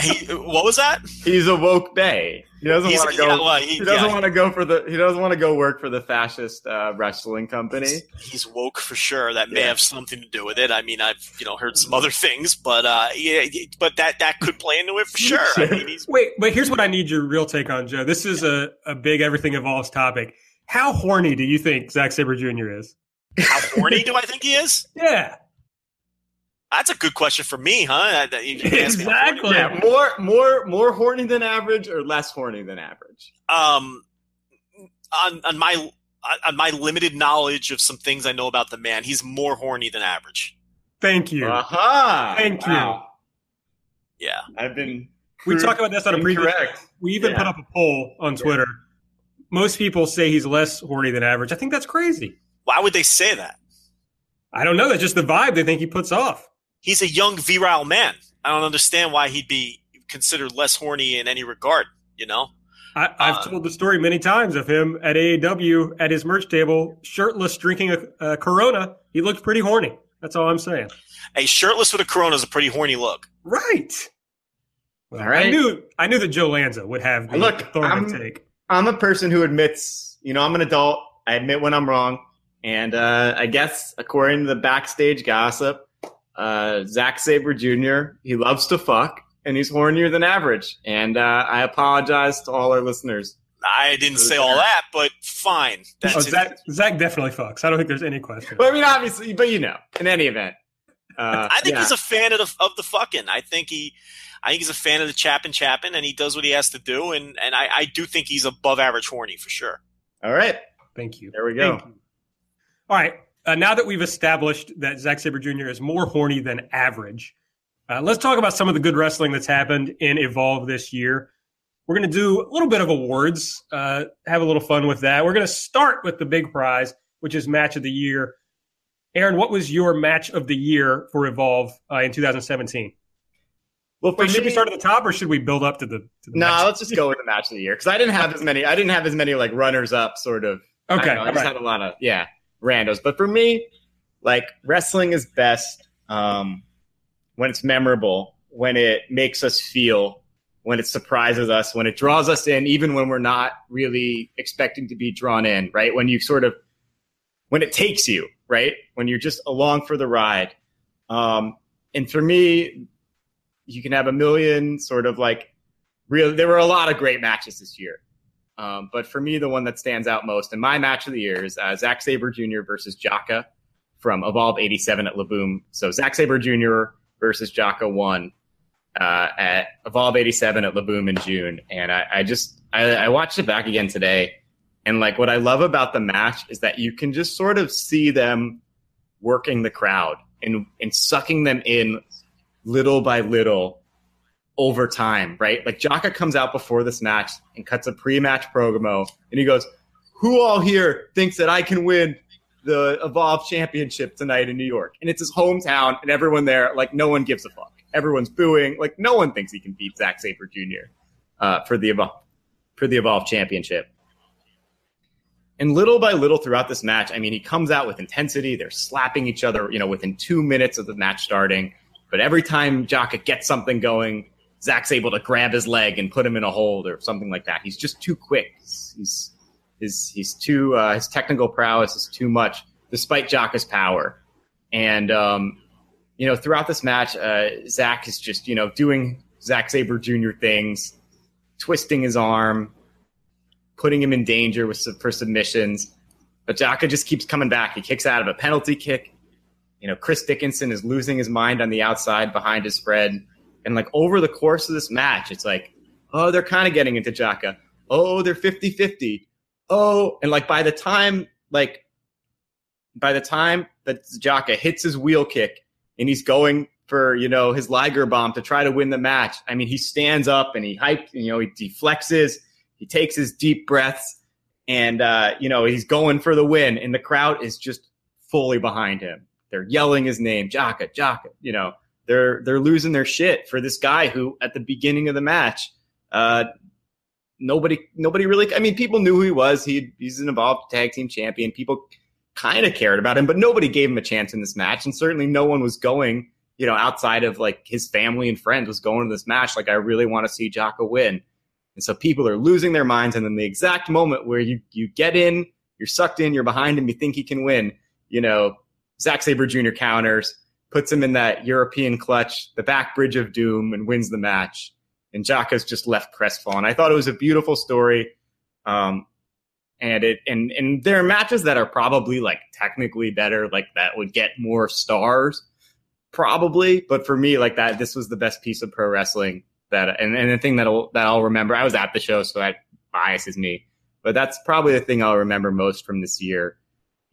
Speaker 2: He, what was that?
Speaker 3: He's a woke bay. He doesn't want to go.
Speaker 2: yeah, well, he-
Speaker 3: he doesn't
Speaker 2: yeah.
Speaker 3: want to go for the. He doesn't want to go work for the fascist uh, wrestling company.
Speaker 2: he's woke for sure. That may
Speaker 3: Yeah.
Speaker 2: have something to do with it. I mean, I've you know heard some other things, but uh, yeah, but that that could play into it for sure. I mean, he's
Speaker 1: Wait, but here's what I need your real take on, Joe. This is a, a big everything evolves topic. How horny do you think Zack Sabre Jr. is?
Speaker 2: how horny do I think he is?
Speaker 1: Yeah,
Speaker 2: That's a good question for me, huh? That- you can me
Speaker 1: exactly.
Speaker 3: Yeah, more more more horny than average or less horny than average.
Speaker 2: Um, on on my on my limited knowledge of some things I know about the man, he's more horny than average.
Speaker 1: Thank you.
Speaker 3: Aha!
Speaker 1: Thank you.
Speaker 2: Yeah,
Speaker 3: I've been.
Speaker 1: we talked about this on a previous.
Speaker 3: incorrect.
Speaker 1: We even
Speaker 3: Yeah.
Speaker 1: put up a poll on Twitter. Most people say he's less horny than average. I think that's crazy.
Speaker 2: why would they say that?
Speaker 1: I don't know. That's just the vibe they think he puts off.
Speaker 2: He's a young virile man. I don't understand why he'd be considered less horny in any regard. You know.
Speaker 1: I, I've
Speaker 2: Uh,
Speaker 1: told the story many times of him at AAW at his merch table, shirtless, drinking a, a Corona. He looked pretty horny. That's all I'm saying.
Speaker 2: A shirtless with a Corona is a pretty horny look.
Speaker 1: Right. Well,
Speaker 3: All right.
Speaker 1: I knew I knew that Joe Lanza would have the
Speaker 3: Look, I'm-
Speaker 1: take.
Speaker 3: I'm a person who admits, you know, I'm an adult. I admit when I'm wrong, and uh, I guess according to the backstage gossip, uh, Zack Sabre Jr. he loves to fuck, and he's hornier than average. And uh, I apologize to all our listeners.
Speaker 2: I didn't say all that, but fine. That's
Speaker 1: Oh. Zack, Zack definitely fucks. I don't think there's any question.
Speaker 3: But I mean, obviously, but you know, in any event, uh,
Speaker 2: I think
Speaker 3: yeah.
Speaker 2: he's a fan of the, of the fucking. I think he, I think he's a fan of the chapping Chapin, and he does what he has to do. And and I, I do think he's above average horny for sure.
Speaker 3: all right.
Speaker 1: Thank you.
Speaker 3: There we go.
Speaker 1: Thank you. All right. Uh, now that we've established that Zack Sabre Jr. is more horny than average, uh, let's talk about some of the good wrestling that's happened in Evolve this year. We're going to do a little bit of awards, uh, have a little fun with that. We're going to start with the big prize, which is Match of the Year. Aaron, what was your Match of the Year for Evolve uh, in 2017?
Speaker 3: Well,
Speaker 1: Wait, should we start at the top or should we build up to the? To the
Speaker 3: No,
Speaker 1: match?
Speaker 3: let's just go with the match of the year because I didn't have as many. I didn't have as many like runners up sort of.
Speaker 1: Okay,
Speaker 3: don't know, I just
Speaker 1: right.
Speaker 3: had a lot of yeah randos. But for me, like wrestling is best um, when it's memorable, when it makes us feel, when it surprises us, when it draws us in, even when we're not really expecting to be drawn in. Right when you sort of when it takes you right when you're just along for the ride. Um, and for me, you can have a million sort of like real. There were a lot of great matches this year, um, but for me, the one that stands out most in my match of the year is uh, Sabre Jr. versus Jaka from Evolve '87 at La Boom. So Zack Sabre Jr. versus Jaka won uh, at Evolve '87 at La Boom in June, and I, I just I, I watched it back again today, and like what I love about the match is that you can just sort of see them working the crowd and and sucking them in little by little over time, right? Like Jaka comes out before this match and cuts a pre-match promo, and he goes, "Who all here thinks that I can win the Evolve Championship tonight in New York?" And it's his hometown, and everyone there, like, no one gives a fuck. everyone's booing. Like no one thinks he can beat Zack Sabre Jr. Uh, for the Evolve for the Evolve Championship. And little by little throughout this match, I mean, he comes out with intensity. They're slapping each other, you know, within two minutes of the match starting. But every time Jaka gets something going, Zack's able to grab his leg and put him in a hold or something like that. He's just too quick. He's, he's he's too uh, his technical prowess is too much, despite Jaka's power. And um, you know, throughout this match, uh, Zack is just you know doing Zack Sabre Jr. things, twisting his arm, putting him in danger with for submissions. But Jaka just keeps coming back. He kicks out of a penalty kick. You know, Chris Dickinson is losing his mind on the outside behind his spread. And like over the course of this match, it's like, oh, they're kind of getting into Jaka. Oh, they're 50 50. Oh, and like by the time, like, by the time that Jaka hits his wheel kick and he's going for, you know, his Liger bomb to try to win the match, I mean, he stands up and he hypes, you know, he deflexes he takes his deep breaths and, uh, you know, he's going for the win. And the crowd is just fully behind him. They're yelling his name, Jaka, Jaka. You know, they're they're losing their shit for this guy who, at the beginning of the match, uh, nobody nobody really. I mean, people knew who he was. He he's an evolved tag team champion. People kind of cared about him, but nobody gave him a chance in this match, and certainly no one was going. You know, outside of like his family and friends, was going to this match like I really want to see Jaka win. And so people are losing their minds. And then the exact moment where you, you get in, you're sucked in, you're behind him, you think he can win, you know, Zack Sabre Jr. counters, puts him in that European clutch, the back bridge of doom, and wins the match. And Jaka's just left crestfallen. I thought it was a beautiful story. Um, and it and and there are matches that are probably like technically better, like that would get more stars, probably. But for me, like that, this was the best piece of pro wrestling that and, and the thing that'll that I'll remember. I was at the show, so that biases me. But that's probably the thing I'll remember most from this year.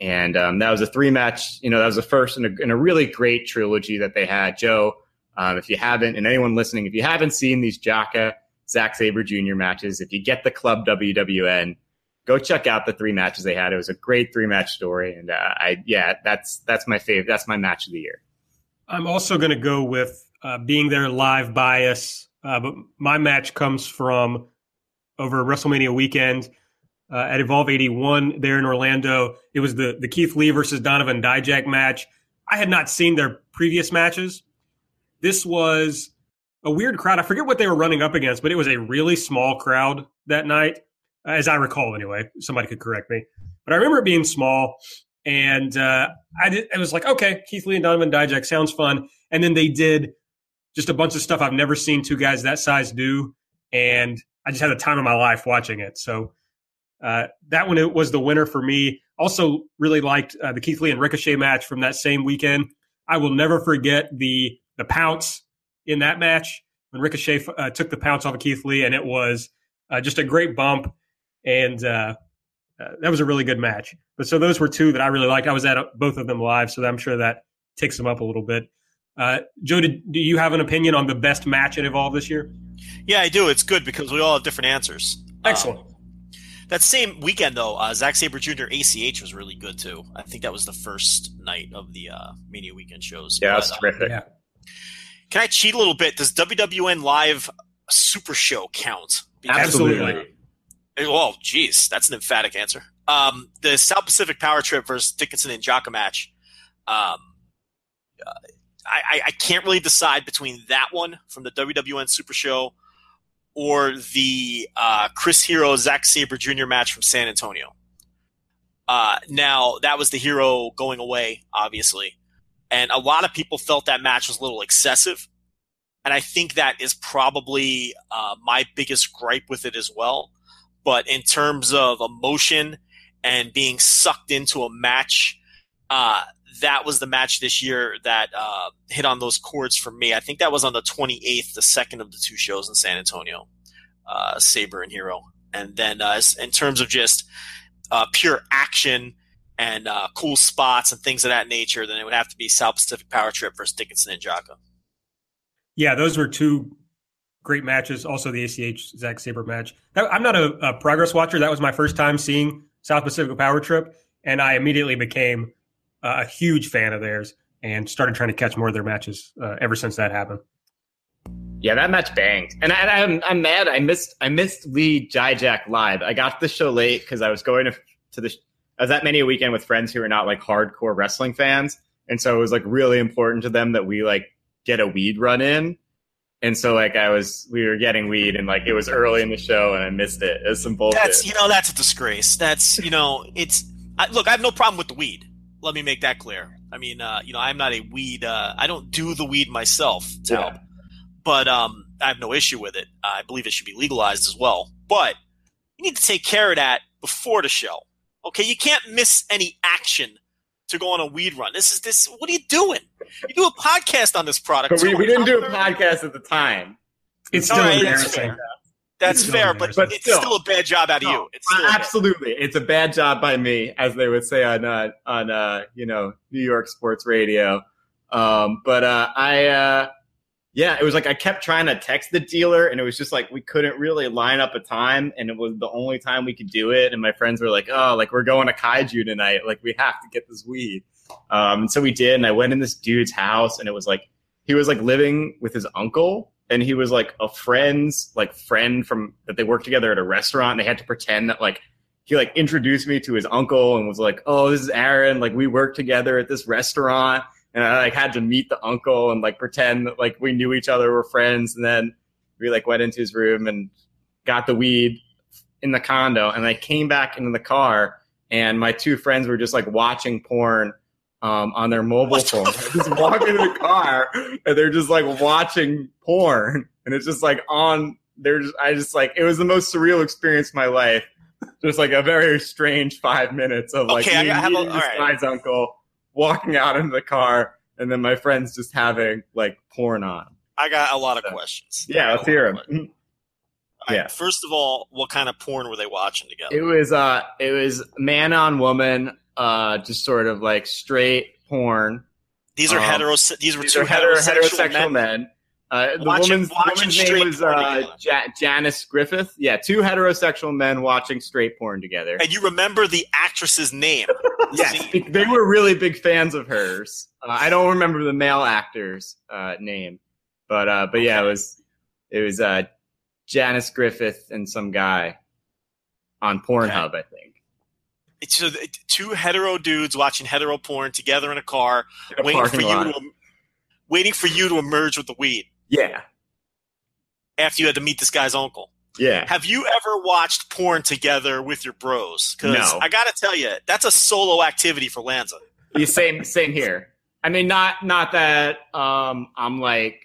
Speaker 3: And um, that was a three match. You know, that was the first in a, in a really great trilogy that they had. Joe, um, if you haven't, and anyone listening, if you haven't seen these Jaka Zack Sabre Jr. matches, if you get the Club WWN, go check out the three matches they had. It was a great three match story, and uh, I yeah, that's that's my favorite. That's my match of the year.
Speaker 1: I'm also going to go with uh, being there live bias uh, but my match comes from over WrestleMania weekend uh, at Evolve 81 there in Orlando. It was the, the Keith Lee versus Donovan Dijak match. I had not seen their previous matches. This was a weird crowd. I forget what they were running up against, but it was a really small crowd that night, as I recall anyway. Somebody could correct me. But I remember it being small. And uh, I, did, I was like, okay, Keith Lee and Donovan Dijak sounds fun. And then they did just a bunch of stuff I've never seen two guys that size do, and I just had the time of my life watching it. So uh, that one it was the winner for me. Also, really liked uh, the Keith Lee and Ricochet match from that same weekend. I will never forget the the pounce in that match when Ricochet uh, took the pounce off of Keith Lee, and it was uh, just a great bump, and uh, uh, that was a really good match. But so those were two that I really liked. I was at both of them live, so I'm sure that takes them up a little bit. Uh, Joe, did, do you have an opinion on the best match at Evolve this year?
Speaker 2: Yeah, I do. It's good because we all have different answers.
Speaker 1: Excellent. Um,
Speaker 2: that same weekend, though, uh, Zack Sabre Jr. ACH was really good too. I think that was the first night of the uh, Mania weekend shows.
Speaker 3: Yeah, that's uh, terrific. Yeah.
Speaker 2: Can I cheat a little bit? Does WWN Live Super Show count?
Speaker 1: Because, Absolutely.
Speaker 2: Oh, geez, that's an emphatic answer. Um, the South Pacific Power Trip versus Dickinson and Jaka match. Um, uh, I, I can't really decide between that one from the WWN Super Show or the uh, Chris Hero Zack Sabre Jr. match from San Antonio. Uh, now that was the hero going away, obviously, and a lot of people felt that match was a little excessive, and I think that is probably uh, my biggest gripe with it as well. But in terms of emotion and being sucked into a match, uh, that was the match this year that uh, hit on those chords for me. I think that was on the 28th, the second of the two shows in San Antonio, uh, Sabre and Hero. And then uh, in terms of just uh, pure action and uh, cool spots and things of that nature, then it would have to be South Pacific Power Trip versus Dickinson and Jaka.
Speaker 1: Yeah, those were two great matches. Also, the ACH Zack Sabre match. I'm not a, a progress watcher. That was my first time seeing South Pacific Power Trip, and I immediately became a huge fan of theirs and started trying to catch more of their matches uh, ever since that happened.
Speaker 3: Yeah, that match banged, and, I, am I'm, I'm mad. I missed I missed Lee Dijak live. I got the show late because I was going to to the. I was at Mania weekend with friends who are not like hardcore wrestling fans, and so it was like really important to them that we like get a weed run in. And so like I was, we were getting weed, and like it was early in the show, and I missed it. It's some bullshit.
Speaker 2: That's you know that's a disgrace. That's you know it's I, look. I have no problem with the weed. Let me make that clear. I mean, uh, you know, I'm not a weed. Uh, I don't do the weed myself to
Speaker 3: Yeah.
Speaker 2: help, but um, I have no issue with it. I believe it should be legalized as well. But you need to take care of that before the show. Okay, you can't miss any action to go on a weed run. This is this. What are you doing? You do a podcast on this product.
Speaker 3: But we, we didn't do a podcast at the time.
Speaker 1: It's
Speaker 2: All
Speaker 1: still
Speaker 2: right, that's
Speaker 1: embarrassing.
Speaker 2: That's fair, but,
Speaker 3: But
Speaker 2: it's
Speaker 3: still.
Speaker 2: still a bad job out of
Speaker 3: No,
Speaker 2: you. It's
Speaker 3: Absolutely, it's a bad job by me, as they would say on uh, on uh, you know New York sports radio. Um, but uh, I, uh, yeah, it was like I kept trying to text the dealer, and it was just like we couldn't really line up a time, and it was the only time we could do it. And my friends were like, "Oh, like we're going to Kaiju tonight. Like we have to get this weed." Um, and so we did, and I went in this dude's house, and it was like he was like living with his uncle, and he was like a friend's like friend from that they worked together at a restaurant. And they had to pretend that like he like introduced me to his uncle and was like, "Oh, this is Aaron. Like we worked together at this restaurant." And I like had to meet the uncle and like pretend that like we knew each other, were friends. And then we like went into his room and got the weed in the condo. And I came back into the car, and my two friends were just like watching porn um, on their mobile
Speaker 2: What the
Speaker 3: phone. I just walk into the car and they're just like watching porn, and it's just like on. They're just, I just like it was the most surreal experience of my life. Just like a very strange five minutes of like
Speaker 2: Okay, I
Speaker 3: me
Speaker 2: have a-
Speaker 3: meeting
Speaker 2: all right.
Speaker 3: guy's uncle, walking out into the car, and then my friends just having like porn on.
Speaker 2: I got a lot of questions.
Speaker 3: Yeah, let's hear.
Speaker 2: All right,
Speaker 3: Yeah.
Speaker 2: First of all, what kind of porn were they watching together?
Speaker 3: It was uh it was man on woman, uh just sort of like straight porn.
Speaker 2: these are
Speaker 3: um,
Speaker 2: heteros. These were
Speaker 3: These
Speaker 2: two
Speaker 3: hetero-
Speaker 2: heterosexual,
Speaker 3: heterosexual
Speaker 2: men.
Speaker 3: men. Uh, the
Speaker 2: Watching-
Speaker 3: woman's,
Speaker 2: watching
Speaker 3: woman's
Speaker 2: straight
Speaker 3: name was uh, ja- Janice Griffith. Yeah, two heterosexual men watching straight porn together.
Speaker 2: And you remember the actress's name?
Speaker 3: Yes, they were really big fans of hers. Uh, I don't remember the male actor's uh, name, but uh, but yeah, it was it was uh, Janice Griffith and some guy on Pornhub, I think.
Speaker 2: It's so two hetero dudes watching hetero porn together in a car,
Speaker 3: In a
Speaker 2: waiting for you
Speaker 3: lot.
Speaker 2: to waiting for you to emerge with the weed
Speaker 3: Yeah,
Speaker 2: after you had to meet this guy's uncle.
Speaker 3: yeah.
Speaker 2: Have you ever watched porn together with your bros? Because
Speaker 3: No.
Speaker 2: I got to tell you, that's a solo activity for Lanza.
Speaker 3: Yeah, same same here. I mean, not not that um I'm like,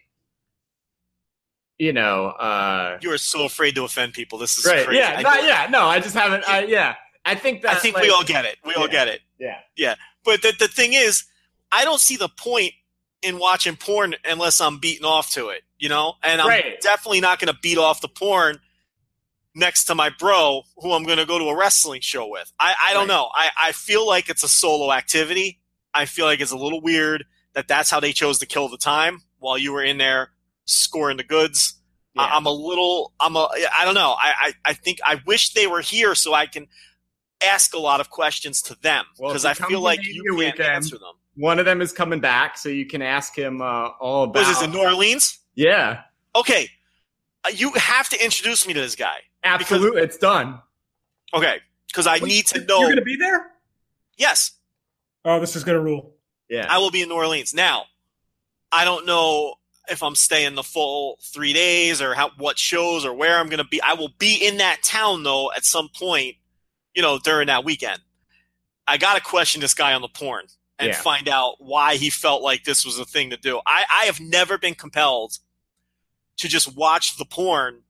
Speaker 3: you know, uh
Speaker 2: You are so afraid to offend people. This is
Speaker 3: right.
Speaker 2: crazy.
Speaker 3: Yeah, not, yeah. No, I just haven't. I, yeah, I think that.
Speaker 2: I think
Speaker 3: like,
Speaker 2: we all get it. We all get it.
Speaker 3: Yeah, Yeah.
Speaker 2: But the, the thing is, I don't see the point in watching porn unless I'm beating off to it, you know? And I'm
Speaker 3: Right.
Speaker 2: definitely not going to beat off the porn next to my bro who I'm going to go to a wrestling show with. I, I don't
Speaker 3: Right.
Speaker 2: know. I, I feel like it's a solo activity. I feel like it's a little weird that that's how they chose to kill the time while you were in there scoring the goods.
Speaker 3: yeah.
Speaker 2: I, I'm a little, I'm a, I don't know. I, I, I think I wish they were here so I can ask a lot of questions to them because
Speaker 3: if
Speaker 2: I feel like you can't
Speaker 3: Weekend-
Speaker 2: answer them.
Speaker 3: One of them is coming back, so you can ask him uh, all about.
Speaker 2: Was this in New Orleans?
Speaker 3: yeah,
Speaker 2: Okay, uh, you have to introduce me to this guy.
Speaker 3: absolutely. It's done.
Speaker 2: Okay, because I need to know.
Speaker 1: You're going to be there?
Speaker 2: Yes,
Speaker 1: Oh, this is going to rule.
Speaker 3: Yeah,
Speaker 2: I will be in New Orleans. Now, I don't know if I'm staying the full three days or how what shows or where I'm going to be. I will be in that town though at some point, you know, during that weekend. I got to question this guy on the porn and
Speaker 3: Yeah.
Speaker 2: find out why he felt like this was a thing to do. I, I have never been compelled to just watch the porn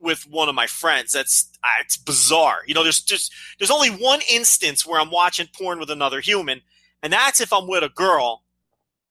Speaker 2: with one of my friends. That's it's bizarre. You know, there's just there's only one instance where I'm watching porn with another human, and that's if I'm with a girl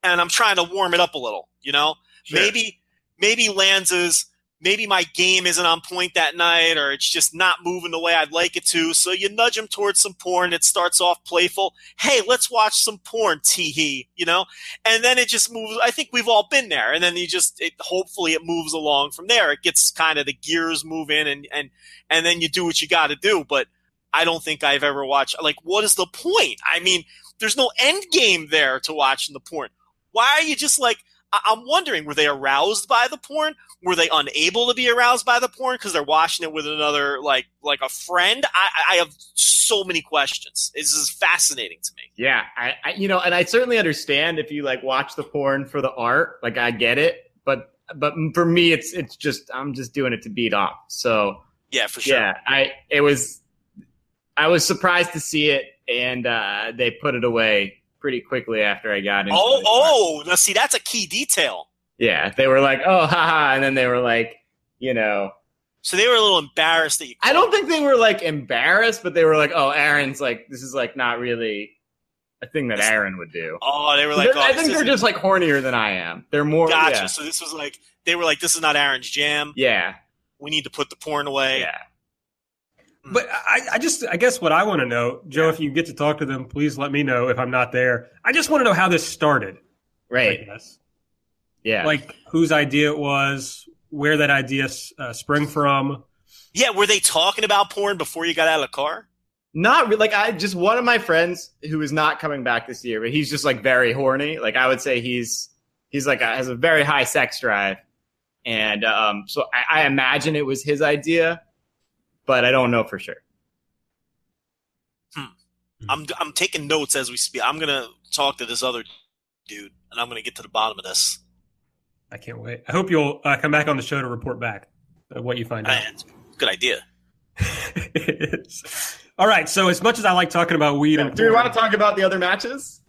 Speaker 2: and I'm trying to warm it up a little. You know,
Speaker 3: Sure.
Speaker 2: maybe maybe Lanza's maybe my game isn't on point that night or it's just not moving the way I'd like it to. So you nudge him towards some porn. It starts off playful. Hey, let's watch some porn, tee hee, you know? And then it just moves. I think we've all been there. And then you just, it, hopefully it moves along from there. It gets kind of the gears move in and, and, and then you do what you got to do. But I don't think I've ever watched, like, what is the point? I mean, there's no end game there to watching the porn. Why are you just like, I- am wondering, were they aroused by the porn? Were they unable to be aroused by the porn because they're watching it with another, like, like a friend? I, I have so many questions. This is fascinating to me.
Speaker 3: Yeah, I, I, you know, and I certainly understand if you like watch the porn for the art, like I get it, but but for me, it's it's just I'm just doing it to beat off. So
Speaker 2: yeah, for sure.
Speaker 3: Yeah, I it was I was surprised to see it, and uh, they put it away pretty quickly after I got in.
Speaker 2: Oh, oh, now see, that's a key detail.
Speaker 3: Yeah, they were like, oh, haha, and then they were like, you know,
Speaker 2: So they were a little embarrassed that you.
Speaker 3: I don't think they were like embarrassed, but they were like, oh, Aaron's like, this is like not really a thing that Aaron would do.
Speaker 2: Oh, they were like, oh,
Speaker 3: I think they're just like hornier than I am. They're more,
Speaker 2: Gotcha.
Speaker 3: yeah,
Speaker 2: So this was like they were like, "This is not Aaron's jam.
Speaker 3: yeah,
Speaker 2: We need to put the porn away."
Speaker 3: yeah.
Speaker 1: But I, I just, I guess what I want to know, Joe, if you get to talk to them, please let me know if I'm not there. I just want to know how this started. I
Speaker 3: right,
Speaker 1: guess.
Speaker 3: yeah.
Speaker 1: Like whose idea it was, where that idea uh, sprang from.
Speaker 2: Yeah, were they talking about porn before you got out of the car?
Speaker 3: Not really. Like I just one of my friends who is not coming back this year, but he's just like very horny. Like I would say he's he's like a, has a very high sex drive, and um, so I, I imagine it was his idea, but I don't know for sure.
Speaker 2: I'm I'm taking notes as we speak. I'm gonna talk to this other dude, and I'm gonna get to the bottom of this.
Speaker 1: I can't wait. I hope you'll uh, come back on the show to report back of what you find out.
Speaker 2: Man, good idea.
Speaker 1: It is. All right. So as much as I like talking about weed and
Speaker 3: Do we want to talk about the other matches?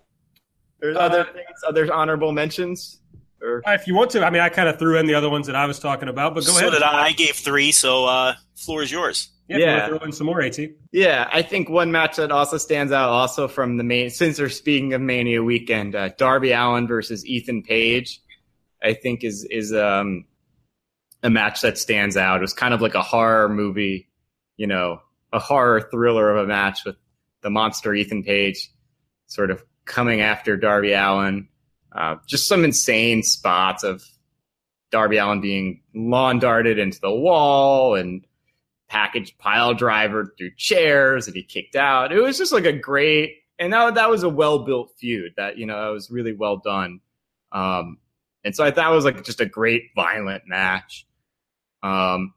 Speaker 3: There's
Speaker 1: Uh,
Speaker 3: other things, other honorable mentions. Or
Speaker 1: Uh, if you want to, I mean, I kind of threw in the other ones that I was talking about, but go
Speaker 2: so
Speaker 1: ahead.
Speaker 2: did I. I gave three, so uh, floor is yours.
Speaker 1: Yeah,
Speaker 3: Yeah.
Speaker 1: throw in some more, At.
Speaker 3: yeah, I think one match that also stands out, also from the main, since we're speaking of Mania weekend, uh, Darby Allin versus Ethan Page, I think is is um a match that stands out. It was kind of like a horror movie, you know, a horror thriller of a match with the monster Ethan Page sort of coming after Darby Allin. Uh, just some insane spots of Darby Allin being lawn darted into the wall and package pile driver through chairs and he kicked out. It was just like a great, and that, that was a well built feud that, you know, it was really well done. Um, and so I thought it was like just a great violent match. Um,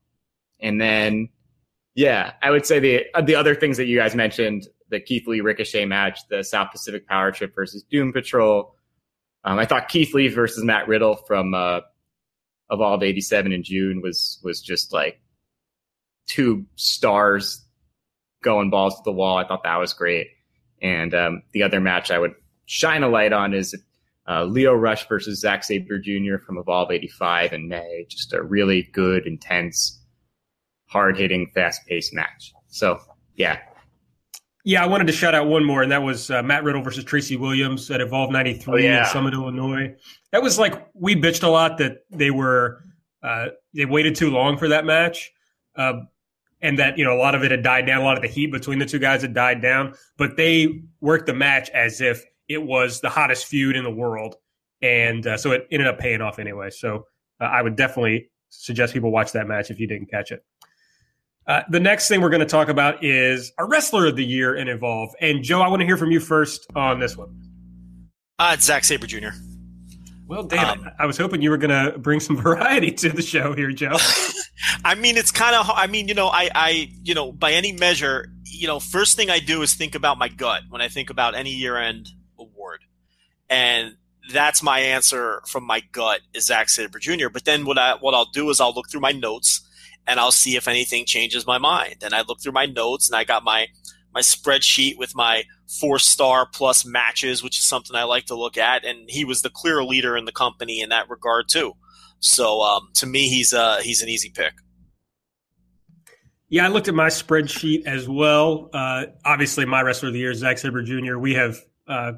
Speaker 3: and then, yeah, I would say the the other things that you guys mentioned, the Keith Lee Ricochet match, the South Pacific Power Trip versus Doom Patrol. Um, I thought Keith Lee versus Matt Riddle from uh, Evolve '87 in June was was just like two stars going balls to the wall. I thought that was great. And um, the other match I would shine a light on is uh, Leo Rush versus Zack Sabre Jr. from Evolve '85 in May. Just a really good, intense, hard hitting, fast paced match. So yeah,
Speaker 1: Yeah, I wanted to shout out one more, and that was uh, Matt Riddle versus Tracy Williams at Evolve '93
Speaker 3: Oh, yeah.
Speaker 1: in Summit, Illinois. That was like we bitched a lot that they were uh, they waited too long for that match, uh, and that you know a lot of it had died down. A lot of the heat between the two guys had died down, but they worked the match as if it was the hottest feud in the world, and uh, so it ended up paying off anyway. So uh, I would definitely suggest people watch that match if you didn't catch it. Uh, the next thing we're going to talk about is our wrestler of the year in Evolve. And Joe, I want to hear from you first on this one.
Speaker 2: Uh, it's Zack Sabre Jr.
Speaker 1: Well, damn
Speaker 2: Um,
Speaker 1: it. I was hoping you were going to bring some variety to the show here, Joe.
Speaker 2: I mean, it's kind of. I mean, you know, I, I, you know, by any measure, you know, first thing I do is think about my gut when I think about any year-end award, and that's my answer from my gut is Zack Sabre Jr. But then what I what I'll do is I'll look through my notes and I'll see if anything changes my mind. And I look through my notes and I got my my spreadsheet with my four star plus matches, which is something I like to look at. And he was the clear leader in the company in that regard too. So um, to me, he's uh, he's an easy pick.
Speaker 1: Yeah, I looked at my spreadsheet as well. Uh, obviously, my wrestler of the year Zack Sabre Jr. We have uh,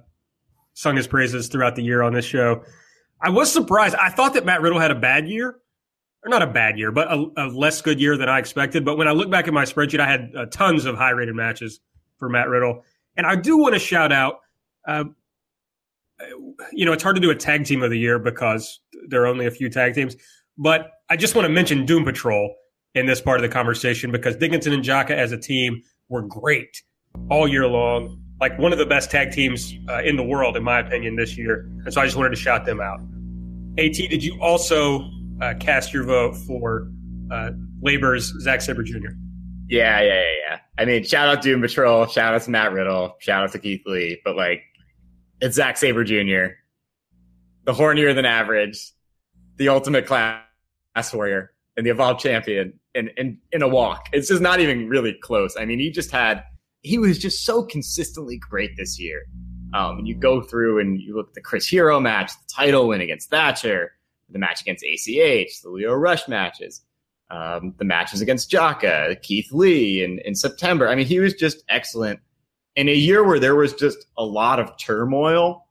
Speaker 1: sung his praises throughout the year on this show. I was surprised. I thought that Matt Riddle had a bad year, or not a bad year, but a, a less good year than I expected. But when I look back at my spreadsheet, I had uh, tons of high rated matches for Matt Riddle. And I do want to shout out, uh, you know, it's hard to do a tag team of the year because there are only a few tag teams. But I just want to mention Doom Patrol in this part of the conversation because Dickinson and Jaka as a team were great all year long. Like one of the best tag teams uh, in the world, in my opinion, this year. And so I just wanted to shout them out. At, did you also uh, cast your vote for uh, Labor's Zack Sabre Jr.?
Speaker 3: Yeah, yeah, yeah, yeah. I mean, shout out to Doom Patrol, shout out to Matt Riddle, shout out to Keith Lee, but like, it's Zack Sabre Jr., the hornier than average, the ultimate class warrior, and the evolved champion in, in, in a walk. It's just not even really close. I mean, he just had, he was just so consistently great this year. Um, and you go through and you look at the Chris Hero match, the title win against Thatcher, the match against ACH, the Lio Rush matches, um, the matches against Jaka, Keith Lee in, in September. I mean, he was just excellent in a year where there was just a lot of turmoil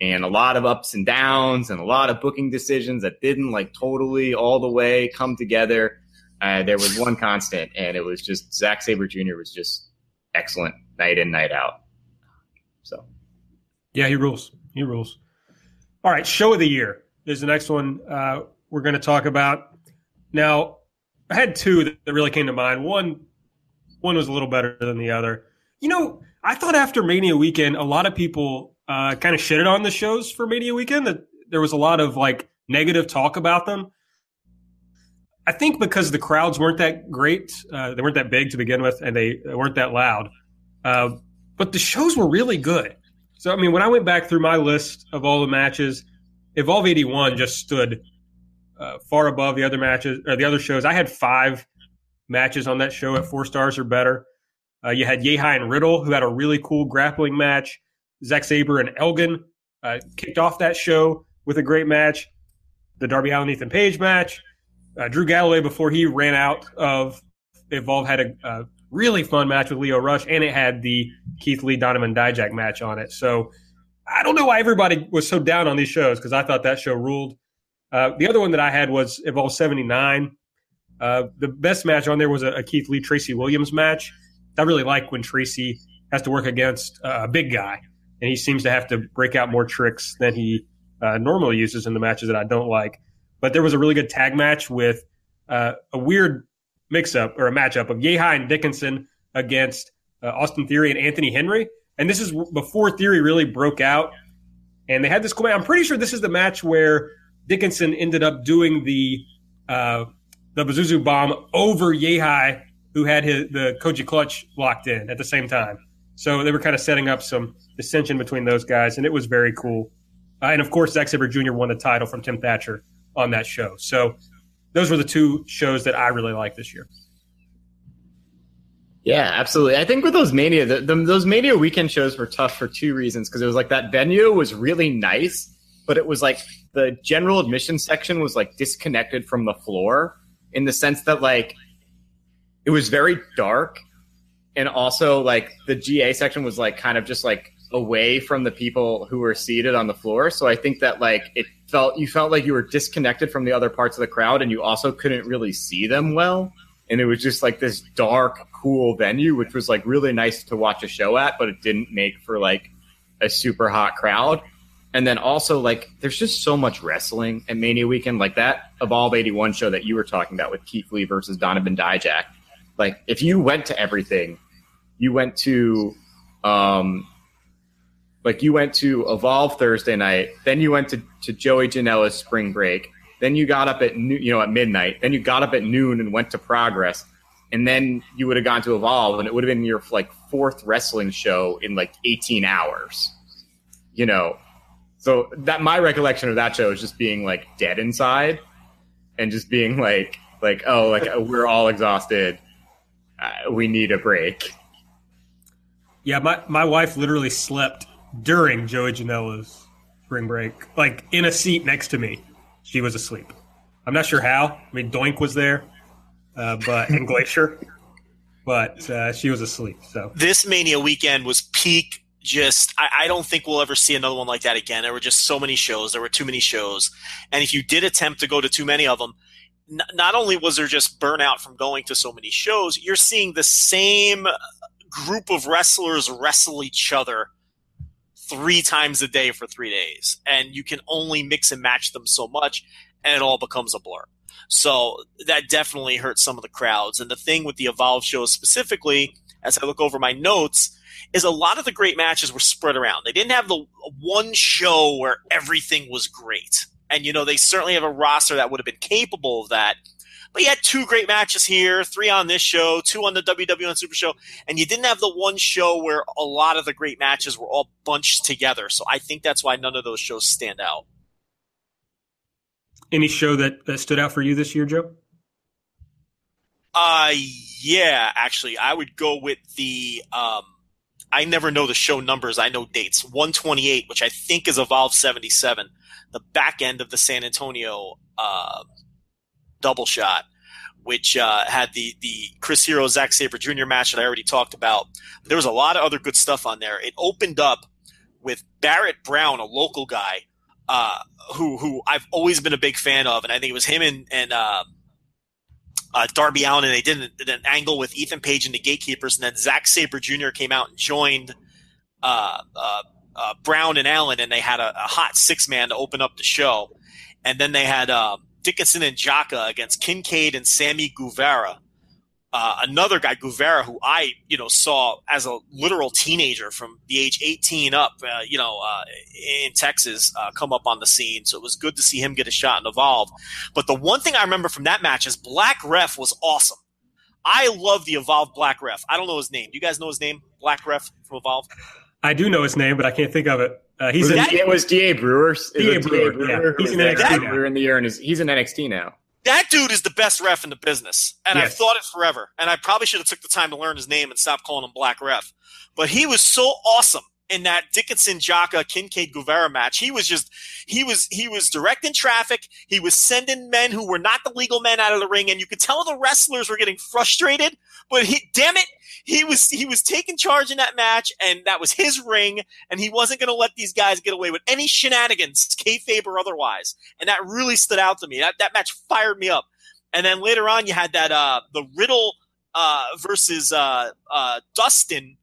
Speaker 3: and a lot of ups and downs and a lot of booking decisions that didn't like totally all the way come together. Uh, there was one constant, and it was just Zack Sabre Jr. was just excellent night in, night out. So,
Speaker 1: yeah, he rules. He rules. All right, show of the year is the next one uh, we're going to talk about. Now, I had two that, really came to mind. One, one was a little better than the other. You know, I thought after Mania weekend, a lot of people uh, kind of shitted on the shows for Mania weekend. That there was a lot of like negative talk about them. I think because the crowds weren't that great, uh, they weren't that big to begin with, and they, they weren't that loud. Uh, but the shows were really good. So I mean, when I went back through my list of all the matches, Evolve 81 just stood uh, far above the other matches or the other shows. I had five matches on that show at four stars or better. Uh, you had Yehi and Riddle, who had a really cool grappling match. Zack Sabre and Elgin uh, kicked off that show with a great match. The Darby Allin Ethan Page match. Uh, Drew Galloway, before he ran out of Evolve, had a, a, really fun match with Lio Rush, and it had the Keith Lee Donovan Dijak match on it. So I don't know why everybody was so down on these shows because I thought that show ruled. Uh, the other one that I had was Evolve 79. Uh, the best match on there was a, a, Keith Lee Tracy Williams match. I really like when Tracy has to work against uh, a big guy, and he seems to have to break out more tricks than he uh, normally uses in the matches that I don't like. But there was a really good tag match with uh, a weird mix up or a matchup of Yehi and Dickinson against uh, Austin Theory and Anthony Henry. And this is before Theory really broke out. And they had this cool match. I'm pretty sure this is the match where Dickinson ended up doing the uh, the Pazuzu bomb over Yehi, who had his, the Koji clutch locked in at the same time. So they were kind of setting up some dissension between those guys, and it was very cool. Uh, and of course, Zack Sabre Jr. won the title from Tim Thatcher on that show. So those were the two shows that I really liked this year.
Speaker 3: Yeah, absolutely. I think with those Mania, the, the, those Mania weekend shows were tough for two reasons. Because it was like that venue was really nice, but it was like the general admission section was like disconnected from the floor in the sense that like it was very dark, and also like the GA section was like kind of just like away from the people who were seated on the floor. So I think that like it felt you felt like you were disconnected from the other parts of the crowd, and you also couldn't really see them well and it was just like this dark, cool venue, which was like really nice to watch a show at, but it didn't make for like a super hot crowd. And then also like there's just so much wrestling at Mania Weekend, like that Evolve 81 show that you were talking about with Keith Lee versus Donovan Dijak. Like if you went to everything, you went to um like you went to Evolve Thursday night, then you went to, to Joey Janela's spring break, then you got up at you know at midnight. Then you got up at noon and went to Progress, and then you would have gone to Evolve, and it would have been your like fourth wrestling show in like 18 hours. You know, so that my recollection of that show is just being like dead inside, and just being like like oh like we're all exhausted. Uh, we need a break.
Speaker 1: Yeah, my my wife literally slept during Joey Janela's spring break, like in a seat next to me she was asleep. I'm not sure how. I mean, Doink was there, uh, but in Glacier, but uh, she was asleep. So
Speaker 2: this Mania weekend was peak. Just, I, I, don't think we'll ever see another one like that again. There were just so many shows. There were too many shows, and if you did attempt to go to too many of them, n- not only was there just burnout from going to so many shows, you're seeing the same group of wrestlers wrestle each other three times a day for three days, and you can only mix and match them so much, and it all becomes a blur. So that definitely hurts some of the crowds. And the thing with the Evolve shows specifically, as I look over my notes, is a lot of the great matches were spread around. They didn't have the one show where everything was great. and you know they certainly have a roster that would have been capable of that. But you had two great matches here, three on this show, two on the WWN Super Show, and you didn't have the one show where a lot of the great matches were all bunched together. So I think that's why none of those shows stand out.
Speaker 1: Any show that, that stood out for you this year, Joe?
Speaker 2: Uh, yeah, actually, I would go with the. Um, I never know the show numbers. I know dates. 128, which I think is Evolve 77, the back end of the San Antonio uh, double shot, which uh, had the the Chris Hero Zack Sabre Jr. match that I already talked about. There was a lot of other good stuff on there. It opened up with Barrett Brown, a local guy, uh, who who I've always been a big fan of, and I think it was him and and uh, uh, Darby Allin, and they did an, did an, angle with Ethan Page and the Gatekeepers, and then Zack Sabre Jr. came out and joined uh, uh, Brown and Allin, and they had a, a hot six man to open up the show, and then they had um, Dickinson and Jaka against Kincaid and Sammy Guevara uh, another guy, Guevara, who I, you know, saw as a literal teenager from the age 18 up, uh, you know, uh, in Texas, uh, come up on the scene. So it was good to see him get a shot and evolve. But the one thing I remember from that match is Black Ref was awesome. I love the Evolve Black Ref. I don't know his name. Do you guys know his name? Black Ref from Evolve?
Speaker 1: I do know his name, but I can't think of it.
Speaker 3: Uh, he's was in, it, was Da Brewer.
Speaker 1: Da Brewer, Brewer, yeah. He's in NXT
Speaker 3: now. in the year, and he's in NXT now
Speaker 2: that dude is the best ref in the business, and yes. I've thought it forever. And I probably should have took the time to learn his name and stop calling him Black Ref. But he was so awesome in that Dickinson Jaka Kincaid Guevara match. He was just he was he was directing traffic. He was sending men who were not the legal men out of the ring, and you could tell the wrestlers were getting frustrated. But he, damn it, he was he was taking charge in that match, and that was his ring, and he wasn't going to let these guys get away with any shenanigans, kayfabe or otherwise. And that really stood out to me. That that match fired me up. And then later on, you had that uh, the Riddle uh, versus uh, uh Dustin.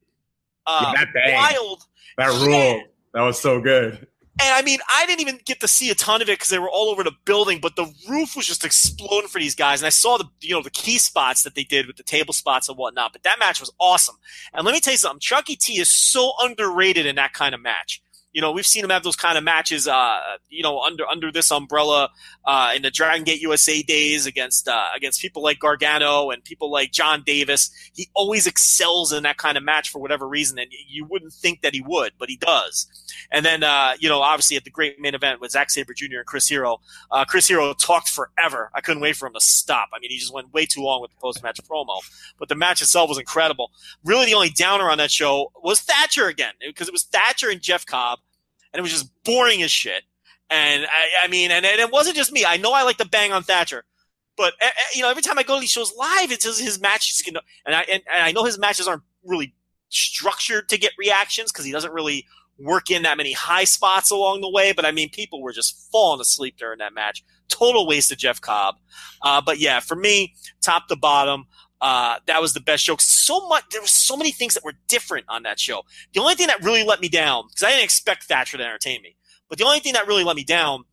Speaker 3: Uh, yeah, wild. That rule. That was so good.
Speaker 2: And I mean, I didn't even get to see a ton of it because they were all over the building, but the roof was just exploding for these guys. And I saw the, you know, the key spots that they did with the table spots and whatnot. But that match was awesome. And let me tell you something. Chucky T is so underrated in that kind of match. You know, we've seen him have those kind of matches, uh, you know, under under this umbrella uh, in the Dragon Gate USA days against uh, against people like Gargano and people like John Davis. He always excels in that kind of match for whatever reason, and you wouldn't think that he would, but he does. And then, uh, you know, obviously at the great main event with Zack Sabre Jr. and Chris Hero, uh, Chris Hero talked forever. I couldn't wait for him to stop. I mean, he just went way too long with the post match promo, but the match itself was incredible. Really, the only downer on that show was Thatcher again because it was Thatcher and Jeff Cobb and it was just boring as shit. And I, I mean, and, and, it wasn't just me. I know I like to bang on Thatcher, but uh, you know, every time I go to these shows live, it's just his matches. And I and, and I know his matches aren't really structured to get reactions because he doesn't really work in that many high spots along the way. But I mean, people were just falling asleep during that match. Total waste of Jeff Cobb. Uh, but yeah, for me, top to bottom, uh, that was the best show. So much, there were so many things that were different on that show. The only thing that really let me down, because I didn't expect Thatcher to entertain me, but the only thing that really let me down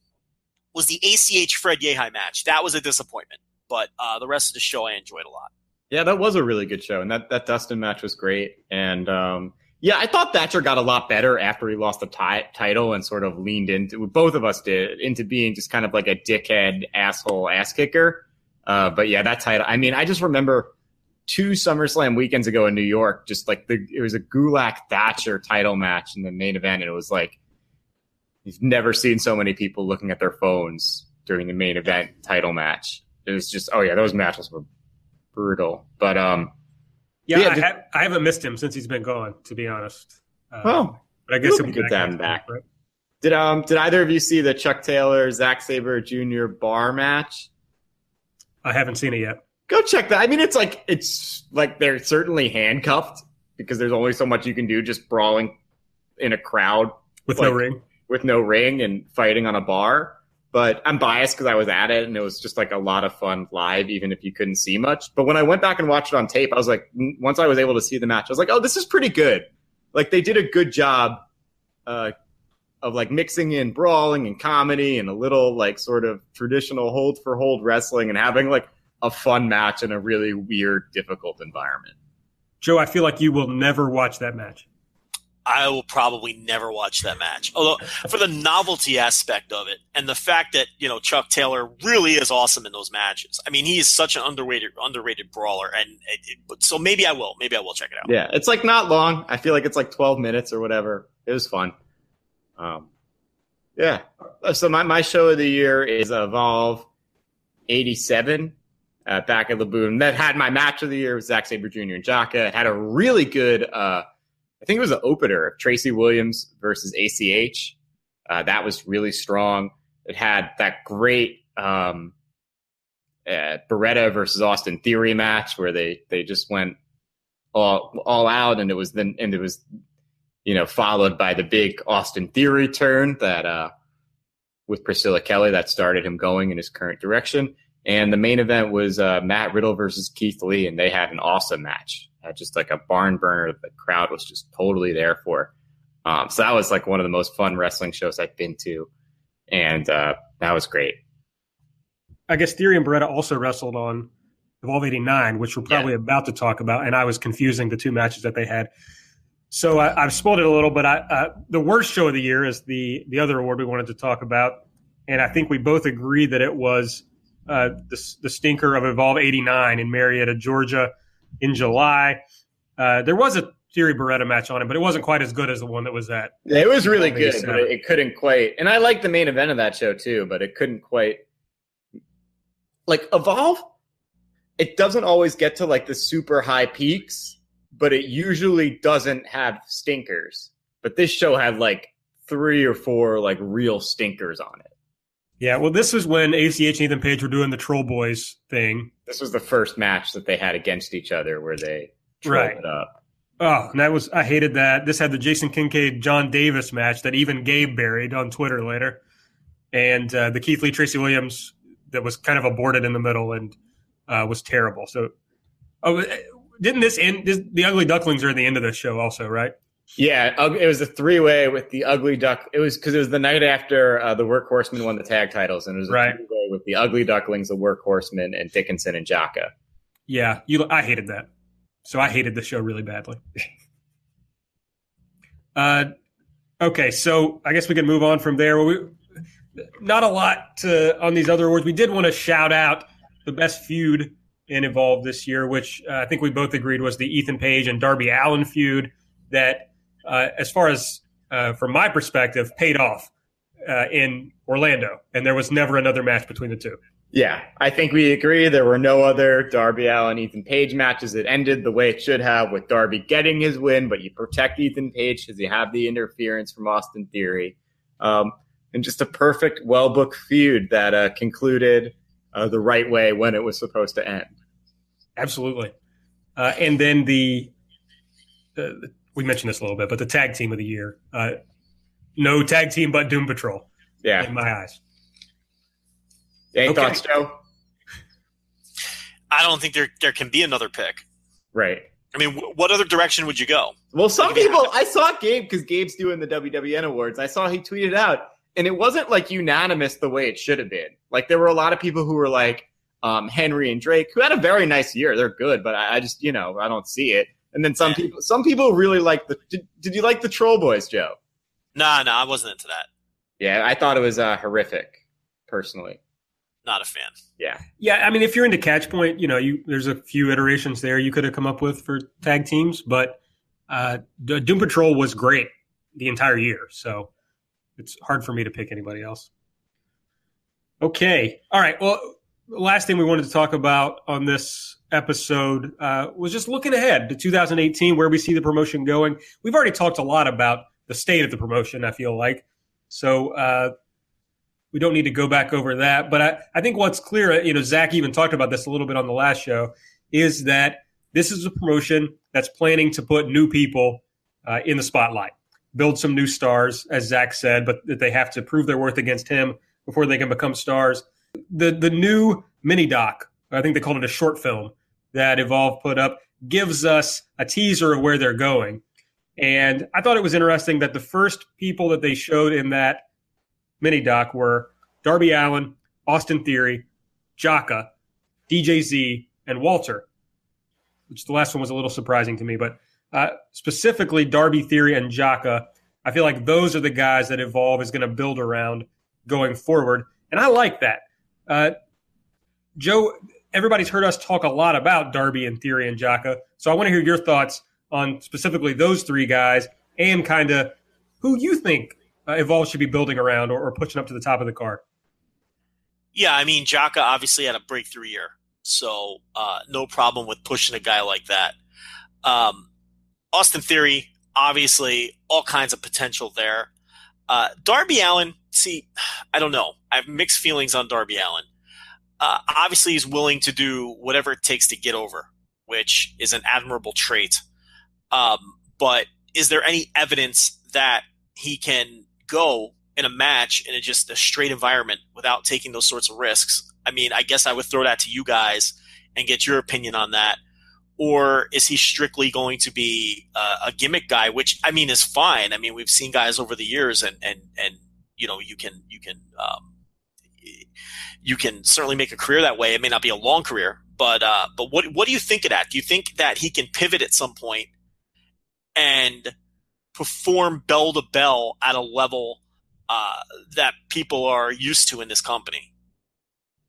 Speaker 2: was the ACH Fred Yehi match. That was a disappointment, but uh, the rest of the show I enjoyed a lot.
Speaker 3: Yeah, that was a really good show, and that that Dustin match was great. And um, yeah, I thought Thatcher got a lot better after he lost the t- title and sort of leaned into both of us did into being just kind of like a dickhead asshole ass kicker. Uh, but yeah, that title. I mean, I just remember two SummerSlam weekends ago in New York, just like the it was a Gulak Thatcher title match in the main event, and it was like you've never seen so many people looking at their phones during the main event title match. It was just oh yeah, those matches were brutal. But um,
Speaker 1: yeah, yeah I, just, ha- I, haven't missed him since he's been gone. To be honest.
Speaker 3: Uh, oh, but I guess it'll be good to have him back. Right? Did um did either of you see the Chuck Taylor Zack Sabre Jr. bar match?
Speaker 1: I haven't seen it yet
Speaker 3: go check that. I mean, it's like it's like they're certainly handcuffed because there's only so much you can do just brawling in a crowd
Speaker 1: with
Speaker 3: like,
Speaker 1: no ring,
Speaker 3: with no ring, and fighting on a bar. But I'm biased because I was at it and it was just like a lot of fun live, even if you couldn't see much. But when I went back and watched it on tape, I was like, once I was able to see the match, I was like, oh, this is pretty good. Like they did a good job uh, of like mixing in brawling and comedy and a little like sort of traditional hold for hold wrestling and having like a fun match in a really weird, difficult environment.
Speaker 1: Joe, I feel like you will never watch that match.
Speaker 2: I will probably never watch that match. Although for the novelty aspect of it and the fact that you know Chuck Taylor really is awesome in those matches. I mean, he is such an underrated underrated brawler, and it, it, so maybe I will. Maybe I will check it out.
Speaker 3: Yeah, it's like not long. I feel like it's like twelve minutes or whatever. It was fun. Um, yeah. So my my show of the year is Evolve '87 uh, back at La Boom. That had my match of the year with Zack Sabre Jr. and Jaka. It had a really good. Uh, I think it was an opener Tracy Williams versus ACH. Uh, that was really strong. It had that great um, uh, Beretta versus Austin Theory match where they they just went all all out, and it was then and it was you know followed by the big Austin Theory turn that uh, with Priscilla Kelly that started him going in his current direction. And the main event was uh, Matt Riddle versus Keith Lee, and they had an awesome match had just like a barn burner the crowd was just totally there for. Um, so that was like one of the most fun wrestling shows I've been to, and uh, that was great.
Speaker 1: I guess Theory and Beretta also wrestled on Evolve '89, which we're probably yeah. about to talk about, and I was confusing the two matches that they had. So I, have spoiled it a little, but I, uh, the worst show of the year is the the other award we wanted to talk about, and I think we both agree that it was uh, the, the stinker of Evolve '89 in Marietta, Georgia in July. Uh, there was a Theory Beretta match on it, but it wasn't quite as good as the one that was at.
Speaker 3: It was really good, but it, it couldn't quite. And I like the main event of that show too, but it couldn't quite. Like Evolve, it doesn't always get to like the super high peaks, but it usually doesn't have stinkers. But this show had like three or four like real stinkers on it.
Speaker 1: Yeah, well, this was when ACH and Ethan Page were doing the Troll Boys thing.
Speaker 3: This was the first match that they had against each other where they right. it up.
Speaker 1: Oh, and that was I hated that. This had the Jason Kincaid John Davis match that even Gabe buried on Twitter later, and uh, the Keith Lee Tracy Williams that was kind of aborted in the middle and uh, was terrible. So, oh, didn't this end? This, the Ugly Ducklings are at the end of the show, also, right?
Speaker 3: Yeah, it was a three way with the Ugly Duck. It was because it was the night after uh, the Workhorsemen won the tag titles, and it was a right. three way with the Ugly Ducklings, the Workhorsemen, and Dickinson and Jaka.
Speaker 1: Yeah, you. I hated that. So I hated the show really badly. uh, okay, so I guess we can move on from there. We, not a lot to, on these other awards. We did want to shout out the best feud in Evolve this year, which uh, I think we both agreed was the Ethan Page and Darby Allin feud that as far as uh, from my perspective, paid off uh, in Orlando, and there was never another match between the two.
Speaker 3: Yeah, I think we agree. There were no other Darby Allin Ethan Page matches. It ended the way it should have, with Darby getting his win, but you protect Ethan Page because you have the interference from Austin Theory, um, and just a perfect, well booked feud that uh, concluded uh, the right way when it was supposed to end.
Speaker 1: Absolutely, uh, and then the, the we mentioned this a little bit, but the tag team of the year, uh, no tag team but Doom Patrol.
Speaker 3: Yeah,
Speaker 1: in my eyes.
Speaker 3: Any okay. thoughts, Joe?
Speaker 2: I don't think there there can be another pick.
Speaker 3: Right.
Speaker 2: I mean, w- what other direction would you go?
Speaker 3: Well, some people. I saw Gabe because Gabe's doing the WWN awards. I saw he tweeted out, and it wasn't like unanimous the way it should have been. Like there were a lot of people who were like um, Henry and Drake, who had a very nice year. They're good, but I, I just you know I don't see it. And then some people, some people really like the. Did, did you like the Troll Boys, Joe?
Speaker 2: Nah, nah, I wasn't into that.
Speaker 3: Yeah, I thought it was uh, horrific, personally.
Speaker 2: Not a fan.
Speaker 3: Yeah,
Speaker 1: yeah. I mean, if you're into Catch Point, you know, you there's a few iterations there you could have come up with for tag teams, but uh, Doom Patrol was great the entire year, so it's hard for me to pick anybody else. Okay, all right. Well, last thing we wanted to talk about on this episode uh, was just looking ahead to 2018, where we see the promotion going. We've already talked a lot about the state of the promotion, I feel like. So uh, we don't need to go back over that. But I, I think what's clear, you know, Zack even talked about this a little bit on the last show, is that this is a promotion that's planning to put new people uh, in the spotlight, build some new stars, as Zack said, but that they have to prove their worth against him before they can become stars. The the new mini doc, I think they called it a short film, that Evolve put up gives us a teaser of where they're going. And I thought it was interesting that the first people that they showed in that mini doc were Darby Allin, Austin Theory, Jaka, DJZ, and Walter, which the last one was a little surprising to me. But uh, specifically Darby Theory and Jaka. I feel like those are the guys that Evolve is going to build around going forward, and I like that. Uh, Joe, everybody's heard us talk a lot about Darby and Theory and Jaka, so I want to hear your thoughts on specifically those three guys and kind of who you think uh, Evolve should be building around or, or, pushing up to the top of the card.
Speaker 2: Yeah, I mean, Jaka obviously had a breakthrough year, so uh, no problem with pushing a guy like that. Um, Austin Theory, obviously, all kinds of potential there. Uh, Darby Allin, see, I don't know. I have mixed feelings on Darby Allin. Uh, obviously, he's willing to do whatever it takes to get over, which is an admirable trait. Um, but is there any evidence that he can go in a match in a, just a straight environment without taking those sorts of risks? I mean, I guess I would throw that to you guys and get your opinion on that. Or is he strictly going to be uh, a gimmick guy, which I mean is fine. I mean, we've seen guys over the years, and and and you know, you can you can um, you can certainly make a career that way. It may not be a long career, but uh, but what what do you think of that? Do you think that he can pivot at some point and perform bell to bell at a level uh, that people are used to in this company?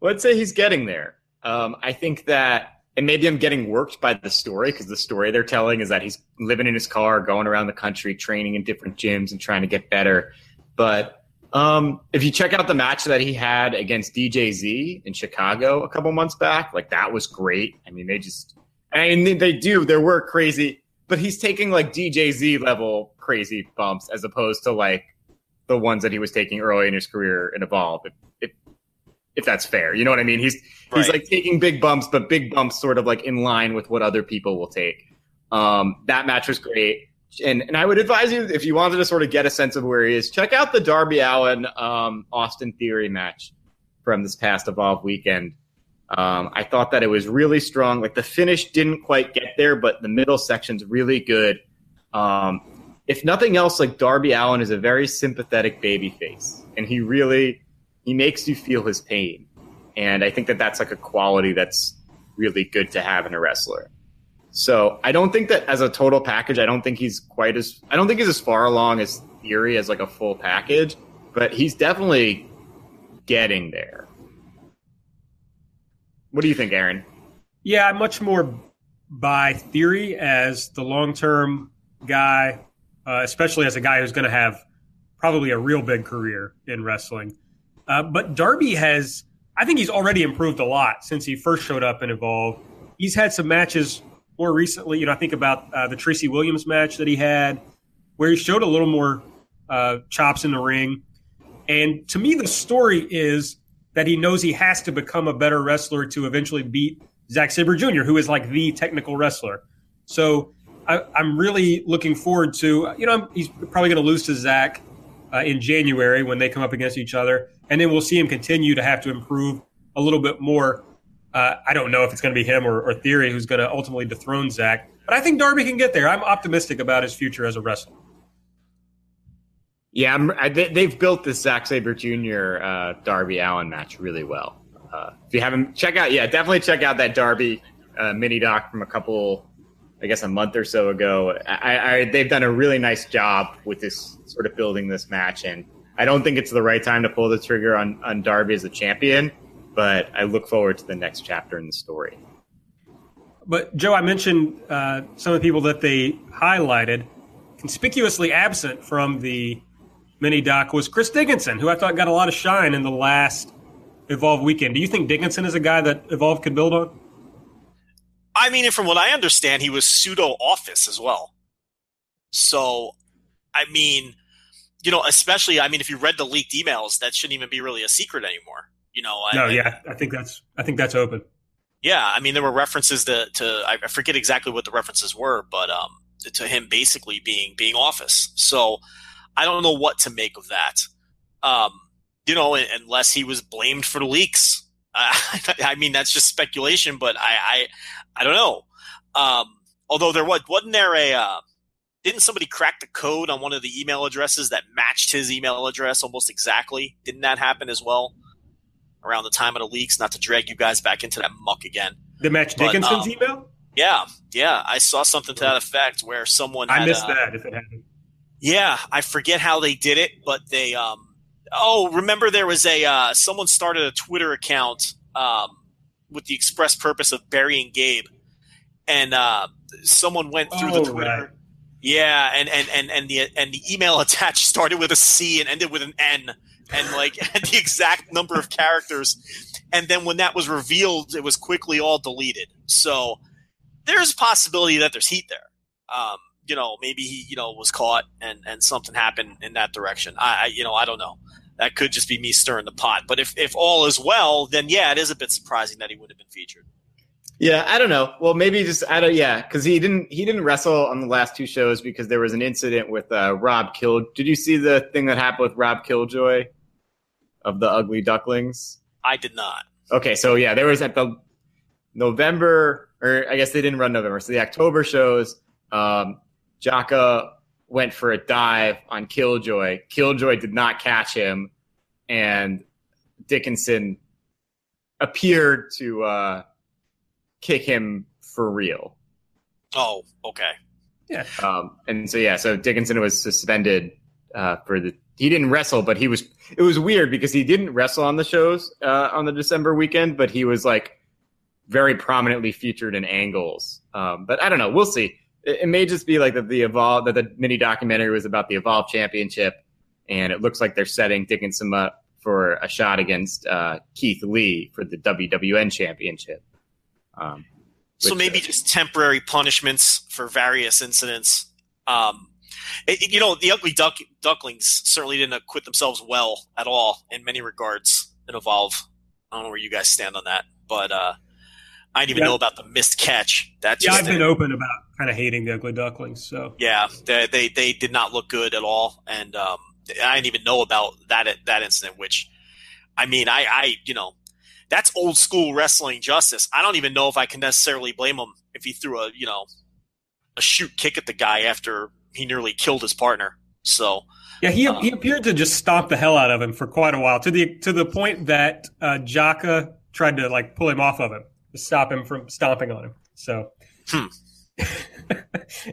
Speaker 3: Well, I'd say he's getting there. Um, I think that, and maybe I'm getting worked by the story because the story they're telling is that he's living in his car, going around the country, training in different gyms and trying to get better. But um, if you check out the match that he had against DJZ in Chicago a couple months back, like that was great. I mean, they just, mean, they do. There were crazy but he's taking like DJZ level crazy bumps as opposed to like the ones that he was taking early in his career in Evolve. If if, if that's fair, you know what I mean? He's right. he's like taking big bumps, but big bumps sort of like in line with what other people will take. Um, that match was great. And, and I would advise you if you wanted to sort of get a sense of where he is, check out the Darby Allin um, Austin Theory match from this past Evolve weekend. Um, I thought that it was really strong. Like the finish didn't quite get there, but the middle section's really good. Um, if nothing else, like Darby Allin is a very sympathetic baby face, and he really he makes you feel his pain. And I think that that's like a quality that's really good to have in a wrestler. So I don't think that as a total package, I don't think he's quite as I don't think he's as far along as Theory as like a full package, but he's definitely getting there. What do you think, Aaron?
Speaker 1: Yeah, I'm much more by theory as the long term guy, uh, especially as a guy who's going to have probably a real big career in wrestling. Uh, but Darby has, I think he's already improved a lot since he first showed up in Evolve. He's had some matches more recently. You know, I think about uh, the Tracy Williams match that he had, where he showed a little more uh, chops in the ring. And to me, the story is that he knows he has to become a better wrestler to eventually beat Zack Sabre Jr., who is like the technical wrestler. So I, am really looking forward to, you know, he's probably going to lose to Zack uh, in January when they come up against each other. And then we'll see him continue to have to improve a little bit more. Uh, I don't know if it's going to be him or, or Theory who's going to ultimately dethrone Zack, but I think Darby can get there. I'm optimistic about his future as a wrestler.
Speaker 3: Yeah, I, they've built this Zack Sabre Jr. Uh, Darby Allin match really well. Uh, if you haven't, check out, yeah, definitely check out that Darby uh, mini doc from a couple, I guess, a month or so ago. I, I, they've done a really nice job with this sort of building this match, and I don't think it's the right time to pull the trigger on on Darby as a champion, but I look forward to the next chapter in the story.
Speaker 1: But Joe, I mentioned uh, some of the people that they highlighted conspicuously absent from the mini doc was Chris Dickinson, who I thought got a lot of shine in the last Evolve weekend. Do you think Dickinson is a guy that Evolve could build on?
Speaker 2: I mean, from what I understand, he was pseudo office as well. So, I mean, you know, especially, I mean, if you read the leaked emails, that shouldn't even be really a secret anymore. You know,
Speaker 1: no, I, yeah, I think that's, I think that's open.
Speaker 2: Yeah, I mean, there were references to, to I forget exactly what the references were, but um, to him basically being being office. So, I don't know what to make of that. Um, you know, unless he was blamed for the leaks. Uh, I mean, that's just speculation, but I, I, I don't know. Um, although there was, wasn't there a, uh, didn't somebody crack the code on one of the email addresses that matched his email address almost exactly? Didn't that happen as well around the time of the leaks? Not to drag you guys back into that muck again.
Speaker 1: The match Dickinson's um, email?
Speaker 2: Yeah, yeah, I saw something to that effect where someone. Had,
Speaker 1: I missed
Speaker 2: uh,
Speaker 1: that if it happened.
Speaker 2: Yeah, I forget how they did it, but they. um Oh, remember there was a uh, someone started a Twitter account um, with the express purpose of burying Gabe, and uh, someone went through
Speaker 1: Oh,
Speaker 2: the Twitter.
Speaker 1: right.
Speaker 2: Yeah, and, and, and, and the and the email attached started with a C and ended with an N, and like had the exact number of characters. And then when that was revealed, it was quickly all deleted. So there's a possibility that there's heat there. Um, you know, maybe he you know was caught and and something happened in that direction. I, I you know I don't know. That could just be me stirring the pot. But if if all is well, then yeah, it is a bit surprising that he would have been featured.
Speaker 3: Yeah, I don't know. Well, maybe just I don't. Yeah, because he didn't he didn't wrestle on the last two shows because there was an incident with uh, Rob Kill. Did you see the thing that happened with Rob Killjoy of the Ugly Ducklings?
Speaker 2: I did not.
Speaker 3: Okay, so yeah, there was at the November, or I guess they didn't run November. So the October shows, um, Jaka went for a dive on Killjoy. Killjoy did not catch him, and Dickinson appeared to uh, kick him for real.
Speaker 2: Oh, okay. Yeah.
Speaker 3: Um, and so yeah, so Dickinson was suspended uh, for the. He didn't wrestle, but he was. It was weird because he didn't wrestle on the shows uh, on the December weekend, but he was like very prominently featured in angles. Um, but I don't know. We'll see. It, it may just be like that the evolve that the mini documentary was about the Evolve Championship, and it looks like they're setting Dickinson up for a shot against uh, Keith Lee for the WWN Championship. Um,
Speaker 2: So maybe
Speaker 3: uh,
Speaker 2: just temporary punishments for various incidents. Um, it- it- you know, the ugly duck, ducklings certainly didn't acquit themselves well at all in many regards in Evolve. I don't know where you guys stand on that, but uh, I didn't even
Speaker 1: Yeah.
Speaker 2: know about the missed catch. That
Speaker 1: Yeah, I've been open about kind of hating the ugly ducklings. So
Speaker 2: yeah, they, they they did not look good at all, and um, I didn't even know about that that incident. Which, I mean, I I you know, that's old school wrestling justice. I don't even know if I can necessarily blame him if he threw a you know a shoot kick at the guy after he nearly killed his partner. So
Speaker 1: yeah, he
Speaker 2: Uh,
Speaker 1: he appeared to just stomp the hell out of him for quite a while to the to the point that uh, Jaka tried to like pull him off of him to stop him from stomping on him. So.
Speaker 2: Hmm.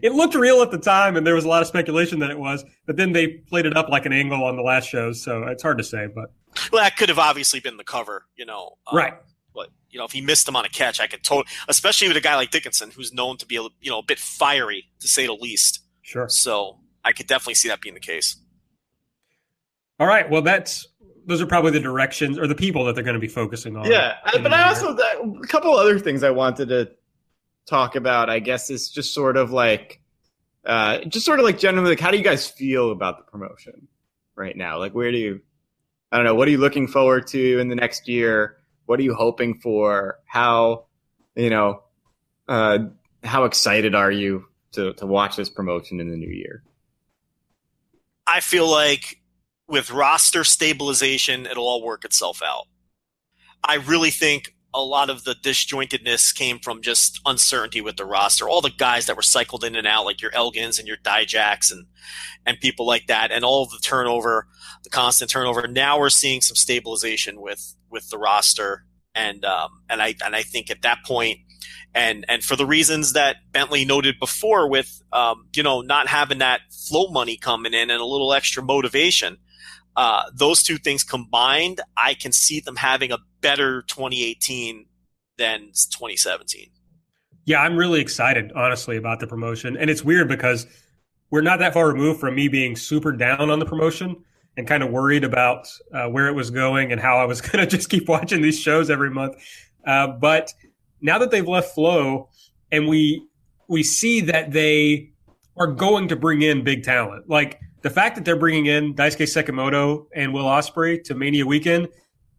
Speaker 1: it looked real at the time, and there was a lot of speculation that it was. But then they played it up like an angle on the last shows, so it's hard to say. But
Speaker 2: well, that could have obviously been the cover, you know. um,
Speaker 1: right,
Speaker 2: But you know, if he missed him on a catch, I could totally, especially with a guy like Dickinson, who's known to be a, you know a bit fiery to say the least.
Speaker 1: Sure.
Speaker 2: So I could definitely see that being the case.
Speaker 1: All right. Well, that's those are probably the directions or the people that they're going to be focusing on.
Speaker 3: Yeah, but I
Speaker 1: year.
Speaker 3: also a couple other things I wanted to talk about. I guess is just sort of like, uh, just sort of like generally, like, how do you guys feel about the promotion right now? Like, where do you, I don't know, what are you looking forward to in the next year? What are you hoping for? How, you know, uh, how excited are you to to watch this promotion in the new year?
Speaker 2: I feel like with roster stabilization, it'll all work itself out. I really think a lot of the disjointedness came from just uncertainty with the roster. All the guys that were cycled in and out, like your Elgins and your Dijaks and and people like that, and all the turnover, the constant turnover. Now we're seeing some stabilization with with the roster, and um, and I and I think at that point, and and for the reasons that Bentley noted before, with um, you know not having that Flo money coming in and a little extra motivation, uh, those two things combined, I can see them having a better 2018 than 2017.
Speaker 1: Yeah, I'm really excited, honestly, about the promotion. And it's weird because we're not that far removed from me being super down on the promotion and kind of worried about uh, where it was going and how I was going to just keep watching these shows every month. Uh, but now that they've left Flo and we we see that they are going to bring in big talent, like the fact that they're bringing in Daisuke Sekimoto and Will Ospreay to Mania Weekend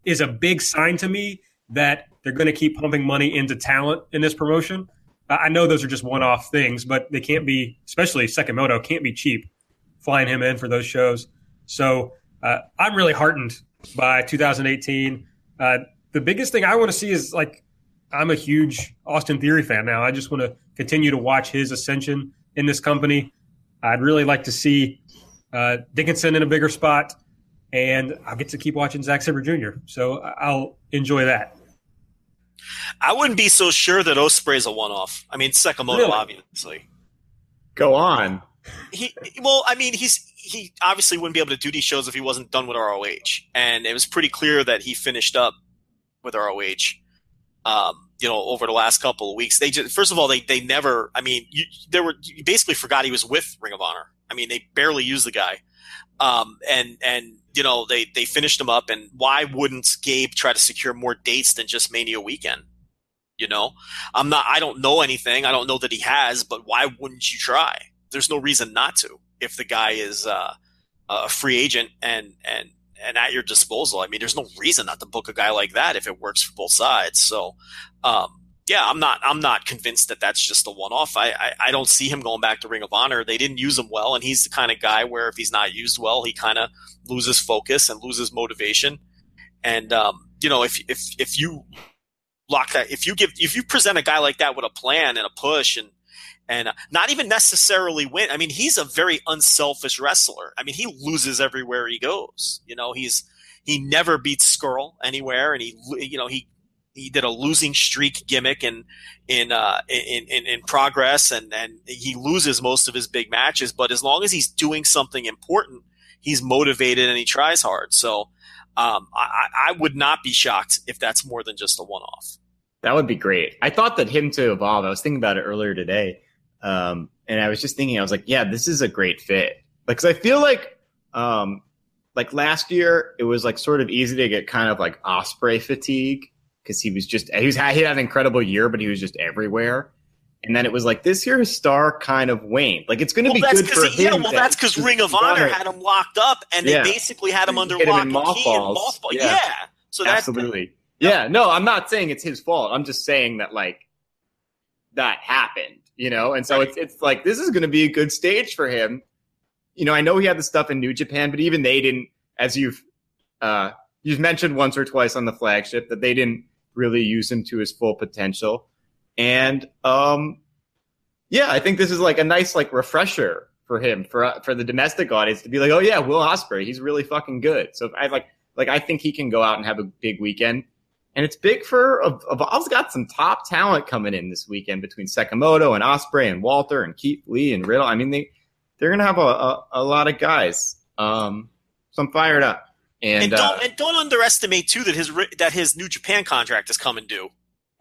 Speaker 1: is a big sign to me that they're going to keep pumping money into talent in this promotion. I know those are just one-off things, but they can't be, especially Sekimoto, can't be cheap. Flying him in for those shows, so uh, I'm really heartened by 2018. Uh, the biggest thing I want to see is like I'm a huge Austin Theory fan now. I just want to continue to watch his ascension in this company. I'd really like to see uh, Dickinson in a bigger spot, and I'll get to keep watching Zack Sabre Jr. So I'll enjoy that.
Speaker 2: I wouldn't be so sure that Ospreay's a one-off. I mean, Sekimoto,
Speaker 3: Really?
Speaker 2: obviously.
Speaker 3: Go on.
Speaker 2: He well, I mean, he's he obviously wouldn't be able to do these shows if he wasn't done with ROH, and it was pretty clear that he finished up with ROH. Um, you know, over the last couple of weeks, they just first of all they they never. I mean, you there were you basically forgot he was with Ring of Honor. I mean, they barely used the guy, um, and and you know they they finished him up. And why wouldn't Gabe try to secure more dates than just Mania weekend? You know, I'm not. I don't know anything. I don't know that he has, but why wouldn't you try? There's no reason not to if the guy is uh, a free agent and and and at your disposal. I mean, there's no reason not to book a guy like that if it works for both sides. So, um, yeah, I'm not I'm not convinced that that's just a one off. I, I I don't see him going back to Ring of Honor. They didn't use him well, and he's the kind of guy where if he's not used well, he kind of loses focus and loses motivation. And um, you know, if if if you lock that, if you give if you present a guy like that with a plan and a push and and not even necessarily win. I mean, he's a very unselfish wrestler. I mean, he loses everywhere he goes. You know, he's he never beats Scurll anywhere, and he you know he he did a losing streak gimmick in in uh, in, in in progress, and and he loses most of his big matches. But as long as he's doing something important, he's motivated and he tries hard. So. Um, I, I would not be shocked if that's more than just a one-off.
Speaker 3: That would be great. I thought that him to evolve. I was thinking about it earlier today, um, and I was just thinking. I was like, yeah, this is a great fit. Like, cause I feel like, um, like last year, it was like sort of easy to get kind of like Ospreay fatigue because he was just he was he had an incredible year, but he was just everywhere. And then it was like this year, his star kind of waned. Like it's going to
Speaker 2: Well,
Speaker 3: be
Speaker 2: that's
Speaker 3: good for
Speaker 2: because yeah,
Speaker 3: him.
Speaker 2: well,
Speaker 3: that
Speaker 2: that's because Ring of Honor had him locked up, and
Speaker 3: Yeah.
Speaker 2: they basically had him under
Speaker 3: Hit him
Speaker 2: lock
Speaker 3: in
Speaker 2: and key and mothball.
Speaker 3: Yeah.
Speaker 2: Yeah. so that's
Speaker 3: Absolutely. Yeah, no, I'm not saying it's his fault. I'm just saying that like that happened, you know? And so
Speaker 2: Right.
Speaker 3: it's it's like this is going to be a good stage for him. You know, I know he had the stuff in New Japan, but even they didn't as you've uh you've mentioned once or twice on the flagship that they didn't really use him to his full potential. And um yeah, I think this is like a nice like refresher for him for for the domestic audience to be like, "Oh yeah, Will Ospreay, he's really fucking good." So I like like I think he can go out and have a big weekend. And it's big for Evolve's got some top talent coming in this weekend between Sekimoto and Ospreay and Walter and Keith Lee and Riddle. I mean they they're gonna have a, a, a lot of guys. Um, so I'm fired up. And,
Speaker 2: and
Speaker 3: uh,
Speaker 2: don't and don't underestimate too that his that his New Japan contract is coming due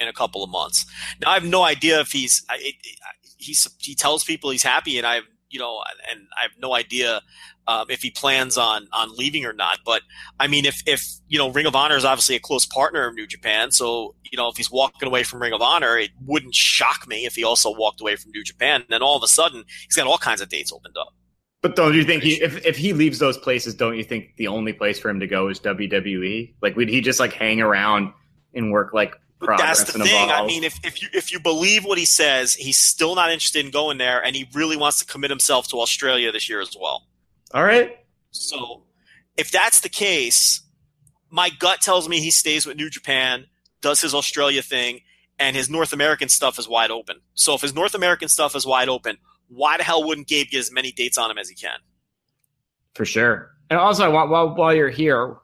Speaker 2: in a couple of months. Now I have no idea if he's I, it, he's he tells people he's happy, and I have you know and I have no idea um, if he plans on on leaving or not. But I mean, if if you know Ring of Honor is obviously a close partner of New Japan, so you know if he's walking away from Ring of Honor, it wouldn't shock me if he also walked away from New Japan. And then all of a sudden, he's got all kinds of dates opened up.
Speaker 3: But don't you think he if if he leaves those places, don't you think the only place for him to go is WWE? Like would he just like hang around and work like
Speaker 2: That's the thing. I mean, if, if you if you believe what he says, he's still not interested in going there, and he really wants to commit himself to Australia this year as well.
Speaker 3: All right.
Speaker 2: So, if that's the case, my gut tells me he stays with New Japan, does his Australia thing, and his North American stuff is wide open. So, if his North American stuff is wide open, why the hell wouldn't Gabe get as many dates on him as he can?
Speaker 3: For sure. And also I want while while you're here,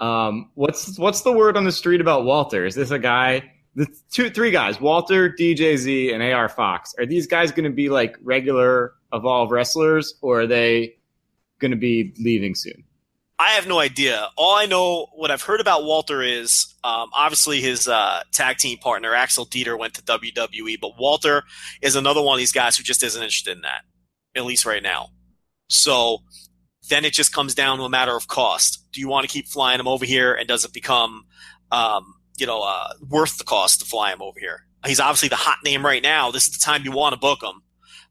Speaker 3: um, what's what's the word on the street about Walter? Is this a guy the two three guys, Walter, DJZ, and AR Fox. Are these guys gonna be like regular Evolve wrestlers or are they gonna be leaving soon?
Speaker 2: I have no idea. All I know, what I've heard about Walter is um, obviously his uh, tag team partner Axel Dieter went to WWE, but Walter is another one of these guys who just isn't interested in that, at least right now. So then it just comes down to a matter of cost. Do you want to keep flying him over here, and does it become, um, you know, uh, worth the cost to fly him over here? He's obviously the hot name right now. This is the time you want to book him.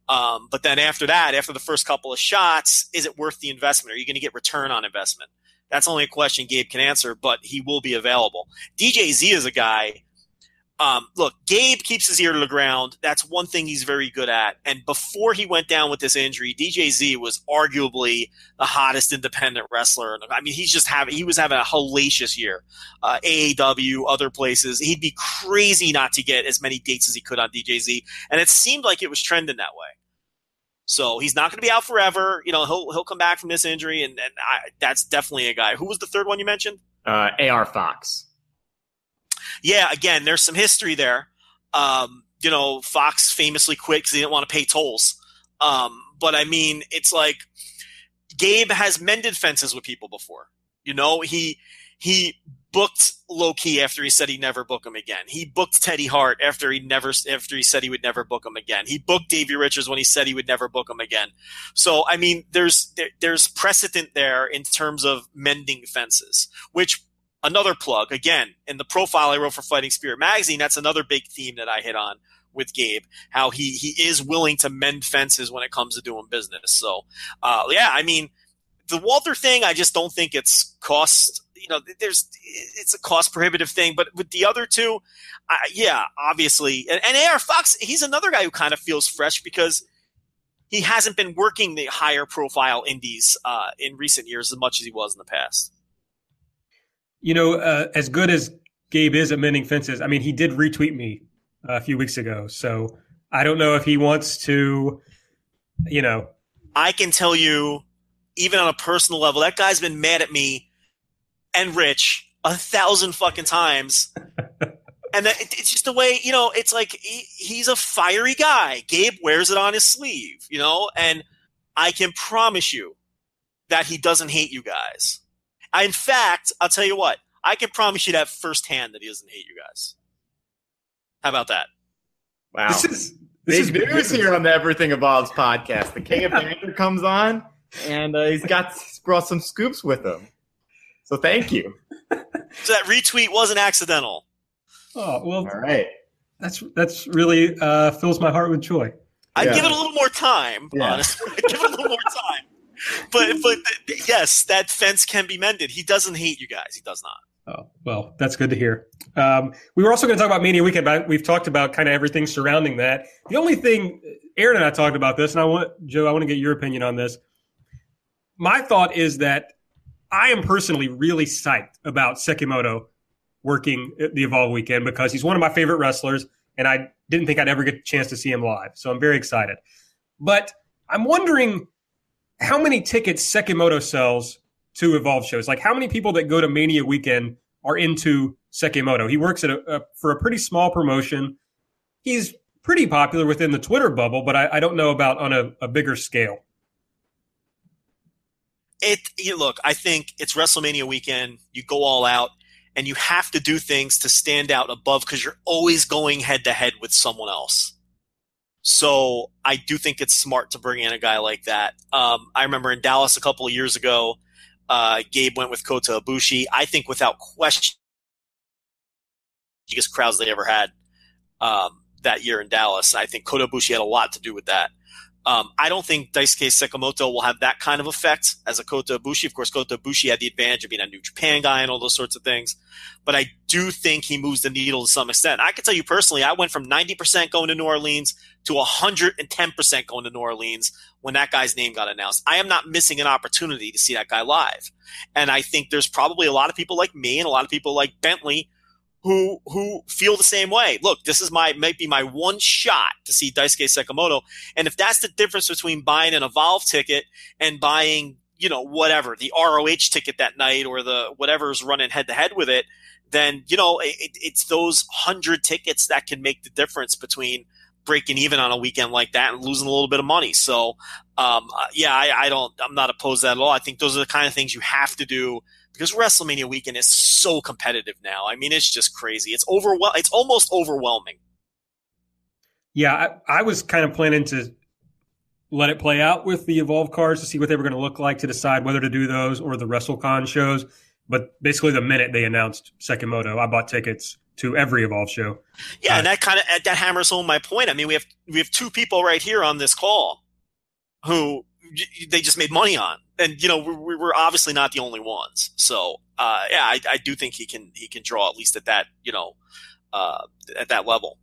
Speaker 2: Um, but then after that, after the first couple of shots, is it worth the investment? Are you going to get return on investment? That's only a question Gabe can answer, but he will be available. DJ Z is a guy. Um, look, Gabe keeps his ear to the ground. That's one thing he's very good at. And before he went down with this injury, DJ Z was arguably the hottest independent wrestler. I mean, he's just having, he was having a hellacious year. Uh, AAW, other places. He'd be crazy not to get as many dates as he could on DJ Z. And it seemed like it was trending that way. So he's not going to be out forever. You know, he'll he'll come back from this injury, and, and I, that's definitely a guy. Who was the third one you mentioned?
Speaker 3: Uh, AR Fox.
Speaker 2: yeah, again, there's some history there. Um, you know, Fox famously quit because he didn't want to pay tolls. Um, but I mean, it's like Gabe has mended fences with people before. You know, he he booked Low Ki after he said he'd never book him again. He booked Teddy Hart after he never after he said he would never book him again. He booked Davey Richards when he said he would never book him again. So I mean, there's there, there's precedent there in terms of mending fences, which another plug again in the profile I wrote for Fighting Spirit magazine. That's another big theme that I hit on with Gabe, how he he is willing to mend fences when it comes to doing business. So, uh, yeah, I mean, the Walter thing, I just don't think it's cost. You know, there's it's a cost prohibitive thing, but with the other two, I, yeah, obviously, and, and AR Fox, he's another guy who kind of feels fresh because he hasn't been working the higher profile indies uh, in recent years as much as he was in the past.
Speaker 1: You know, uh, as good as Gabe is at mending fences, I mean, he did retweet me a few weeks ago. So I don't know if he wants to, you know.
Speaker 2: I can tell you, even on a personal level, that guy's been mad at me and Rich a thousand fucking times. and it's just the way, you know, it's like he, he's a fiery guy. Gabe wears it on his sleeve, you know, and I can promise you that he doesn't hate you guys. In fact, I'll tell you what, I can promise you that firsthand that he doesn't hate you guys. How about that?
Speaker 3: Wow.
Speaker 1: This is this
Speaker 3: Big
Speaker 1: is
Speaker 3: news here on the Everything Evolves podcast. The King of Banter comes on, and uh, he's got brought some scoops with him. So thank you.
Speaker 2: So that retweet wasn't accidental.
Speaker 1: Oh well,
Speaker 3: All right.
Speaker 1: that's that's really uh, fills my heart with joy.
Speaker 2: I'd
Speaker 3: Yeah.
Speaker 2: give it a little more time,
Speaker 3: Yeah.
Speaker 2: honestly. I'd give it a little more time. But but th- yes, that fence can be mended. He doesn't hate you guys. He does not.
Speaker 1: Oh, well, that's good to hear. Um, we were also going to talk about Mania Weekend, but we've talked about kind of everything surrounding that. The only thing, Aaron and I talked about this, and I want, Joe, I want to get your opinion on this. My thought is that I am personally really psyched about Sekimoto working the Evolve Weekend because he's one of my favorite wrestlers, and I didn't think I'd ever get a chance to see him live. So I'm very excited. But I'm wondering how many tickets Sekimoto sells to Evolve shows. Like how many people that go to Mania weekend are into Sekimoto? He works at a, a for a pretty small promotion. He's pretty popular within the Twitter bubble, but I, I don't know about on a, a bigger scale.
Speaker 2: It you look, I think it's WrestleMania weekend. You go all out and you have to do things to stand out above because you're always going head to head with someone else. So I do think it's smart to bring in a guy like that. Um, I remember in Dallas a couple of years ago, uh, Gabe went with Kota Ibushi. I think without question, biggest crowds they ever had um, that year in Dallas. I think Kota Ibushi had a lot to do with that. Um, I don't think Daisuke Sekimoto will have that kind of effect as a Kota Ibushi. Of course, Kota Ibushi had the advantage of being a New Japan guy and all those sorts of things. But I do think he moves the needle to some extent. I can tell you personally, I went from 90% going to New Orleans to 110% going to New Orleans when that guy's name got announced. I am not missing an opportunity to see that guy live. And I think there's probably a lot of people like me and a lot of people like Bentley who who feel the same way. Look, this is my might be my one shot to see Daisuke Sekimoto, and if that's the difference between buying an Evolve ticket and buying, you know, whatever the ROH ticket that night or the whatever's running head to head with it, then you know it, it's those hundred tickets that can make the difference between breaking even on a weekend like that and losing a little bit of money. So, um, uh, yeah, I, I don't, I'm not opposed to that at all. I think those are the kind of things you have to do because WrestleMania weekend is so competitive now. I mean, it's just crazy. It's overwhel- It's almost overwhelming.
Speaker 1: Yeah, I, I was kind of planning to let it play out with the Evolve cards to see what they were going to look like to decide whether to do those or the WrestleCon shows. But basically, the minute they announced Sekimoto, I bought tickets to every Evolve show.
Speaker 2: Yeah,
Speaker 1: Uh,
Speaker 2: and that kind of that hammers home my point. I mean, we have we have two people right here on this call who they just made money on, and you know we we're obviously not the only ones. So uh, yeah, I, I do think he can he can draw at least at that you know uh, at that level.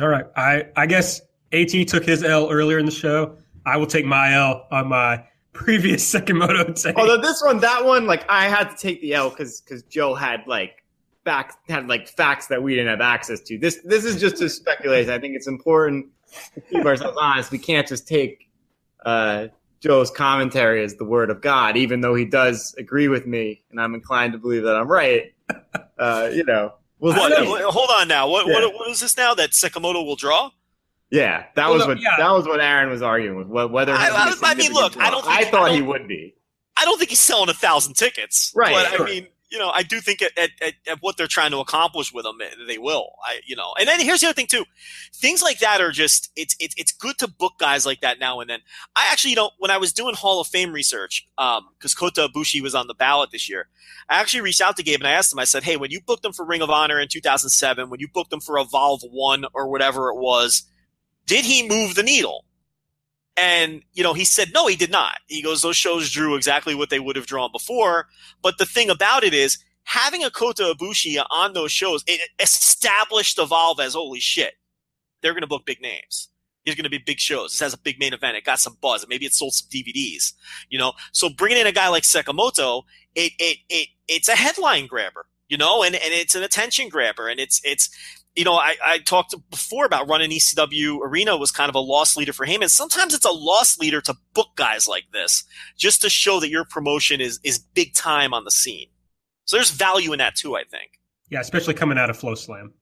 Speaker 1: All right, I I guess At took his L earlier in the show. I will take my L on my previous Sekimoto take.
Speaker 3: Although this one, that one, like I had to take the L because because Joe had like facts had like facts that we didn't have access to. This this is just to speculate. I think it's important to keep ourselves honest. We can't just take uh, Joe's commentary is the word of God, even though he does agree with me, and I'm inclined to believe that I'm right. Uh, you know, We'll
Speaker 2: What,
Speaker 3: see.
Speaker 2: hold on now. What,
Speaker 3: Yeah.
Speaker 2: what what is this now? That Sekimoto will draw?
Speaker 3: Yeah, that
Speaker 1: Well,
Speaker 3: was what
Speaker 1: yeah.
Speaker 3: that was what Aaron was arguing with. Whether or
Speaker 2: I- I-
Speaker 3: he's a
Speaker 2: I mean,
Speaker 3: significant
Speaker 2: look, I don't think-
Speaker 3: I thought
Speaker 2: I
Speaker 3: he
Speaker 2: don't-
Speaker 3: would be.
Speaker 2: I don't think he's selling a thousand tickets.
Speaker 3: Right,
Speaker 2: But I mean, you know, I do think at, at, at, at what they're trying to accomplish with them, eh, they will. I, you know, and then here's the other thing too. Things like that are just, it's, it's, it's good to book guys like that now and then. I actually, you know, when I was doing Hall of Fame research, um, cause Kota Ibushi was on the ballot this year, I actually reached out to Gabe and I asked him, I said, Hey, when you booked him for Ring of Honor in 2007, when you booked him for Evolve 1 or whatever it was, did he move the needle? And, you know, he said, no, he did not. He goes, those shows drew exactly what they would have drawn before. But the thing about it is, having a Kota Ibushi on those shows, it established Evolve as holy shit. They're going to book big names. He's going to be big shows. This has a big main event. It got some buzz. Maybe it sold some DVDs, you know? So bringing in a guy like Sekimoto, it, it, it, it's a headline grabber, you know, and, and it's an attention grabber and it's, it's, you know, I, I talked before about running ECW Arena was kind of a loss leader for him. And sometimes it's a loss leader to book guys like this just to show that your promotion is, is big time on the scene. So there's value in that too, I think.
Speaker 1: Yeah, especially coming out of FloSlam.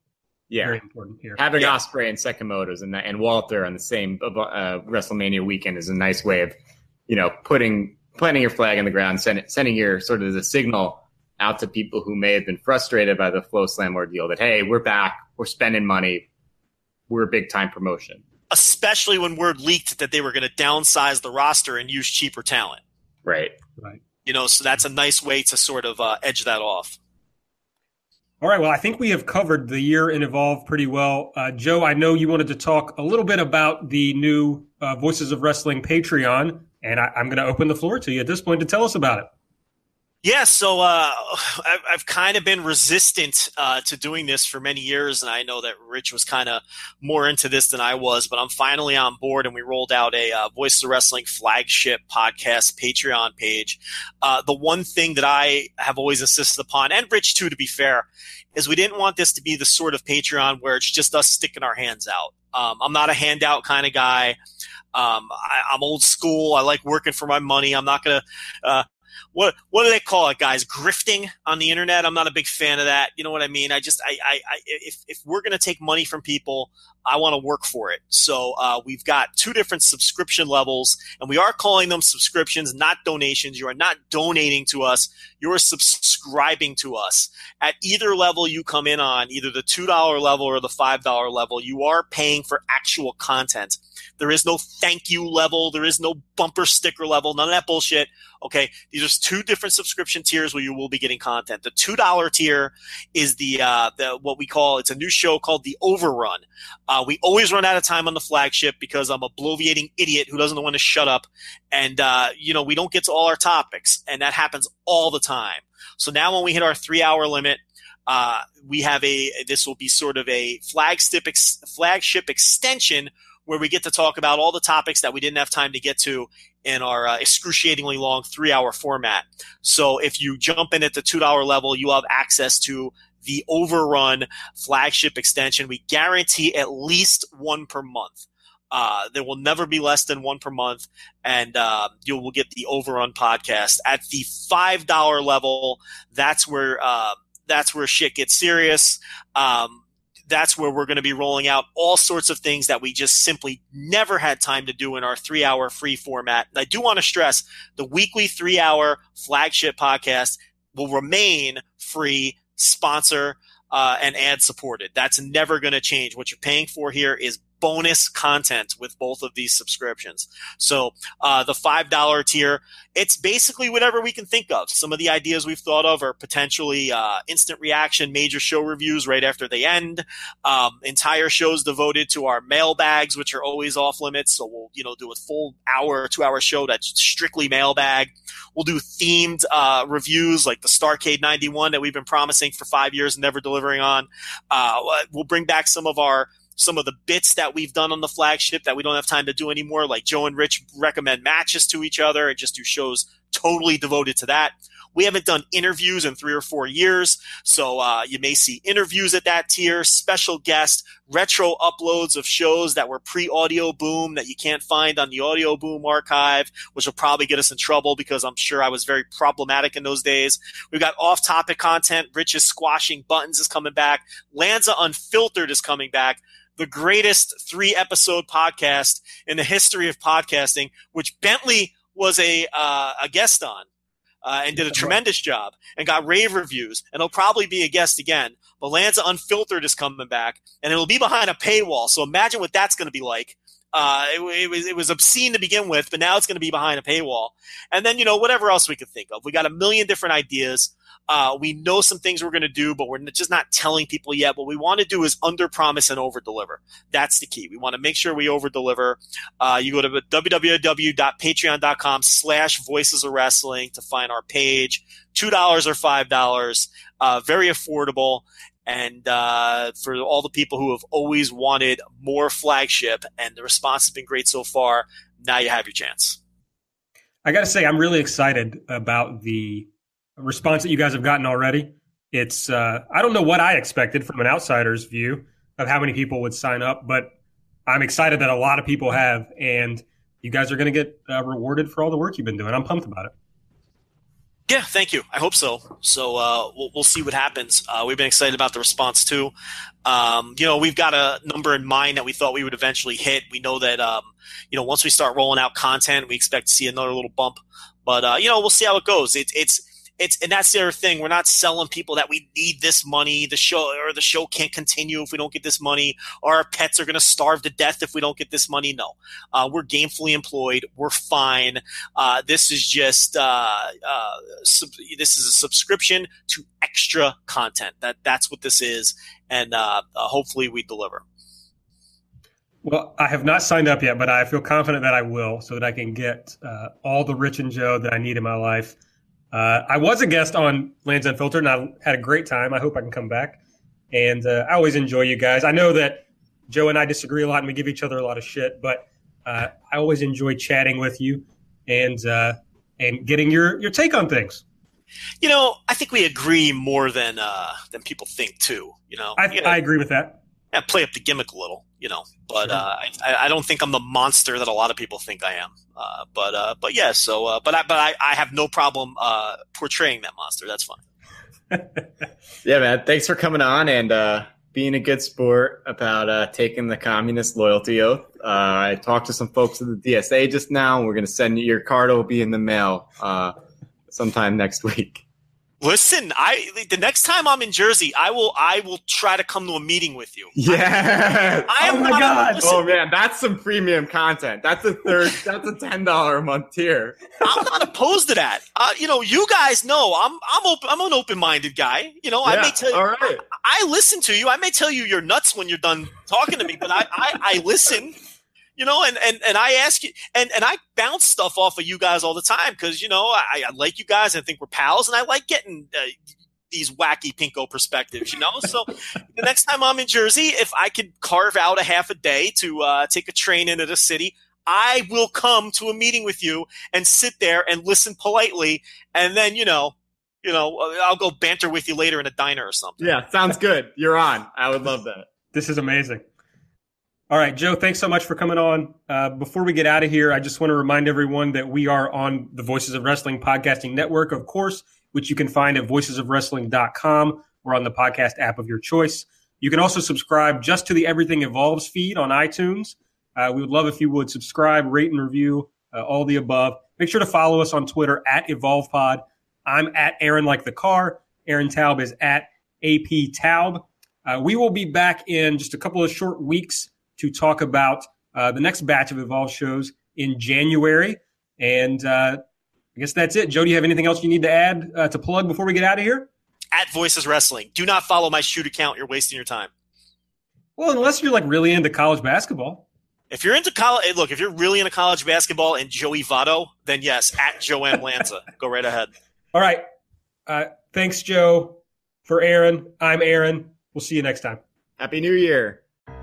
Speaker 3: Yeah,
Speaker 1: Very important here.
Speaker 3: having
Speaker 2: Yeah.
Speaker 3: Ospreay and Sekimoto's and and Walter on the same uh, WrestleMania weekend is a nice way of, you know, putting planting your flag in the ground, send, sending your sort of the signal out to people who may have been frustrated by the FloSlam ordeal that hey, we're back, we're spending money, we're a big time promotion.
Speaker 2: Especially when word leaked that they were going to downsize the roster and use cheaper talent.
Speaker 3: Right.
Speaker 1: Right.
Speaker 2: You know, so that's a nice way to sort of uh, edge that off.
Speaker 1: All right. Well, I think we have covered the year in Evolve pretty well. Uh, Joe, I know you wanted to talk a little bit about the new uh, Voices of Wrestling Patreon, and I, I'm going to open the floor to you at this point to tell us about it.
Speaker 2: Yeah, so uh, I've, I've kind of been resistant uh, to doing this for many years, and I know that Rich was kind of more into this than I was, but I'm finally on board, and we rolled out a uh, Voices of Wrestling flagship podcast Patreon page. Uh, the one thing that I have always insisted upon, and Rich too, to be fair, is we didn't want this to be the sort of Patreon where it's just us sticking our hands out. Um, I'm not a handout kind of guy. Um, I, I'm old school. I like working for my money. I'm not gonna uh, what what do they call it, guys? Grifting on the internet. I'm not a big fan of that. You know what I mean? I just I, I, I if if we're gonna take money from people, I want to work for it. So uh, we've got two different subscription levels, and we are calling them subscriptions, not donations. You are not donating to us. You are subscribing to us. At either level you come in on, either the two dollar level or the five dollar level, you are paying for actual content. There is no thank you level. There is no bumper sticker level. None of that bullshit. Okay. These are two different subscription tiers where you will be getting content. The $2 tier is the, uh, the, what we call, it's a new show called The Overrun. Uh, we always run out of time on the flagship because I'm a bloviating idiot who doesn't want to shut up. And, uh, you know, we don't get to all our topics and that happens all the time. So now when we hit our three hour limit, uh, we have a, this will be sort of a flagship, ex, flagship extension where we get to talk about all the topics that we didn't have time to get to in our uh, excruciatingly long three hour format. So if you jump in at the $2 level, you have access to the overrun flagship extension. We guarantee at least one per month. Uh, there will never be less than one per month, and uh, you will get the Overrun podcast at the five dollar level. That's where uh, that's where shit gets serious. Um, that's where we're going to be rolling out all sorts of things that we just simply never had time to do in our three hour free format. And I do want to stress the weekly three hour flagship podcast will remain free, sponsor, uh, and ad supported. That's never going to change. What you're paying for here is bonus content with both of these subscriptions. So uh, the five dollar tier, it's basically whatever we can think of. Some of the ideas we've thought of are potentially uh, instant reaction, major show reviews right after they end. Um, entire shows devoted to our mailbags, which are always off limits. So we'll you know do a full hour, two hour show that's strictly mailbag. We'll do themed uh, reviews like the Starcade 91 that we've been promising for five years and never delivering on. Uh, we'll bring back some of our some of the bits that we've done on the flagship that we don't have time to do anymore, like Joe and Rich recommend matches to each other and just do shows totally devoted to that. We haven't done interviews in three or four years, so uh, you may see interviews at that tier, special guest, retro uploads of shows that were pre-Audioboom that you can't find on the Audioboom archive, which will probably get us in trouble because I'm sure I was very problematic in those days. We've got off-topic content. Rich is squashing buttons is coming back. Lanza Unfiltered is coming back the greatest three episode podcast in the history of podcasting, which Bentley was a uh, a guest on. Uh, and did a tremendous job and got rave reviews and he'll probably be a guest again. But Lanza Unfiltered is coming back and it'll be behind a paywall. So imagine what that's going to be like. Uh, it, it, was it was obscene to begin with, but now it's going to be behind a paywall. And then you know whatever else we could think of. We got a million different ideas. Uh, we know some things we're going to do, but we're just not telling people yet. What we want to do is under promise and over deliver. That's the key. We want to make sure we over deliver. Uh, you go to www.patreon.com slash voices of wrestling to find our page. $2 or $5. Uh, very affordable. And uh, for all the people who have always wanted more flagship, and the response has been great so far, now you have your chance.
Speaker 1: I got to say, I'm really excited about the response that you guys have gotten already. It's uh, I don't know what I expected from an outsider's view of how many people would sign up, but I'm excited that a lot of people have, and you guys are going to get uh, rewarded for all the work you've been doing. I'm pumped about it.
Speaker 2: Yeah, thank you. I hope so. So uh, we'll, we'll see what happens. Uh, we've been excited about the response too. Um, you know, we've got a number in mind that we thought we would eventually hit. We know that um, you know once we start rolling out content, we expect to see another little bump. But uh, you know, we'll see how it goes. It, it's it's and that's the other thing. We're not selling people that we need this money. The show or the show can't continue if we don't get this money, or our pets are going to starve to death if we don't get this money. No, uh, we're gainfully employed. We're fine. Uh, this is just uh, uh sub- this is a subscription to extra content. That that's what this is, and uh, uh, hopefully we deliver.
Speaker 1: Well, I have not signed up yet, but I feel confident that I will, so that I can get all the Rich and Joe that I need in my life. Uh, I was a guest on Lanza Unfiltered, and I had a great time. I hope I can come back. And uh, I always enjoy you guys. I know that Joe and I disagree a lot, and we give each other a lot of shit, but uh, I always enjoy chatting with you and uh, and getting your your take on things.
Speaker 2: You know, I think we agree more than uh, than people think too. You know,
Speaker 1: I,
Speaker 2: you know,
Speaker 1: I agree with that
Speaker 2: yeah, play up the gimmick a little, you know. But sure. uh, I, I, don't think I'm the monster that a lot of people think I am. Uh, but uh, but yeah, so uh, but I but I, I have no problem uh, portraying that monster. That's fine.
Speaker 3: yeah, man. Thanks for coming on and uh, being a good sport about taking the communist loyalty oath. I talked to some folks at the DSA just now. We're going to send you your card. It will be in the mail sometime next week.
Speaker 2: Listen, I the next time I'm in Jersey, I will I will try to come to a meeting with you.
Speaker 3: Yeah. I, I oh my god. oh man, that's some premium content. That's a third. that's a ten dollar a month tier.
Speaker 2: I'm not opposed to that. Uh, you know, you guys know I'm I'm open. I'm an open minded guy. You know, yeah, I may tell you. All right. I, I, listen to you. I may tell you you're nuts when you're done talking to me, but I I, I listen you know, and, and, and I ask you, and, and I bounce stuff off of you guys all the time because, you know, I, I like you guys I think we're pals and I like getting uh, these wacky pinko perspectives, you know? So the next time I'm in Jersey, if I could carve out a half a day to uh, take a train into the city, I will come to a meeting with you and sit there and listen politely. And then, you know, you know, I'll go banter with you later in a diner or something.
Speaker 3: Yeah, sounds good. You're on. I would love that.
Speaker 1: This is amazing. All right, Joe, thanks so much for coming on. Uh, before we get out of here, I just want to remind everyone that we are on the Voices of Wrestling podcasting network, of course, which you can find at voicesofwrestling.com or on the podcast app of your choice. You can also subscribe just to the Everything Evolves feed on iTunes. Uh, we would love if you would subscribe, rate, and review uh, all the above. Make sure to follow us on Twitter at EvolvePod. I'm at Aaron like the car. Aaron Taub is at AP Taub. Uh, we will be back in just a couple of short weeks to talk about uh, the next batch of Evolve shows in January. And uh, I guess that's it. Joe, do you have anything else you need to add uh, to plug before we get out of here?
Speaker 2: At Voices Wrestling. Do not follow my shoot account. You're wasting your time.
Speaker 1: Well, unless you're like really into college basketball.
Speaker 2: If you're into college, look, if you're really into college basketball and Joey Votto, then yes, at Joe M. Lanza. Go right ahead.
Speaker 1: All right. Uh, thanks, Joe. For Aaron, I'm Aaron. We'll see you next time.
Speaker 3: Happy New Year.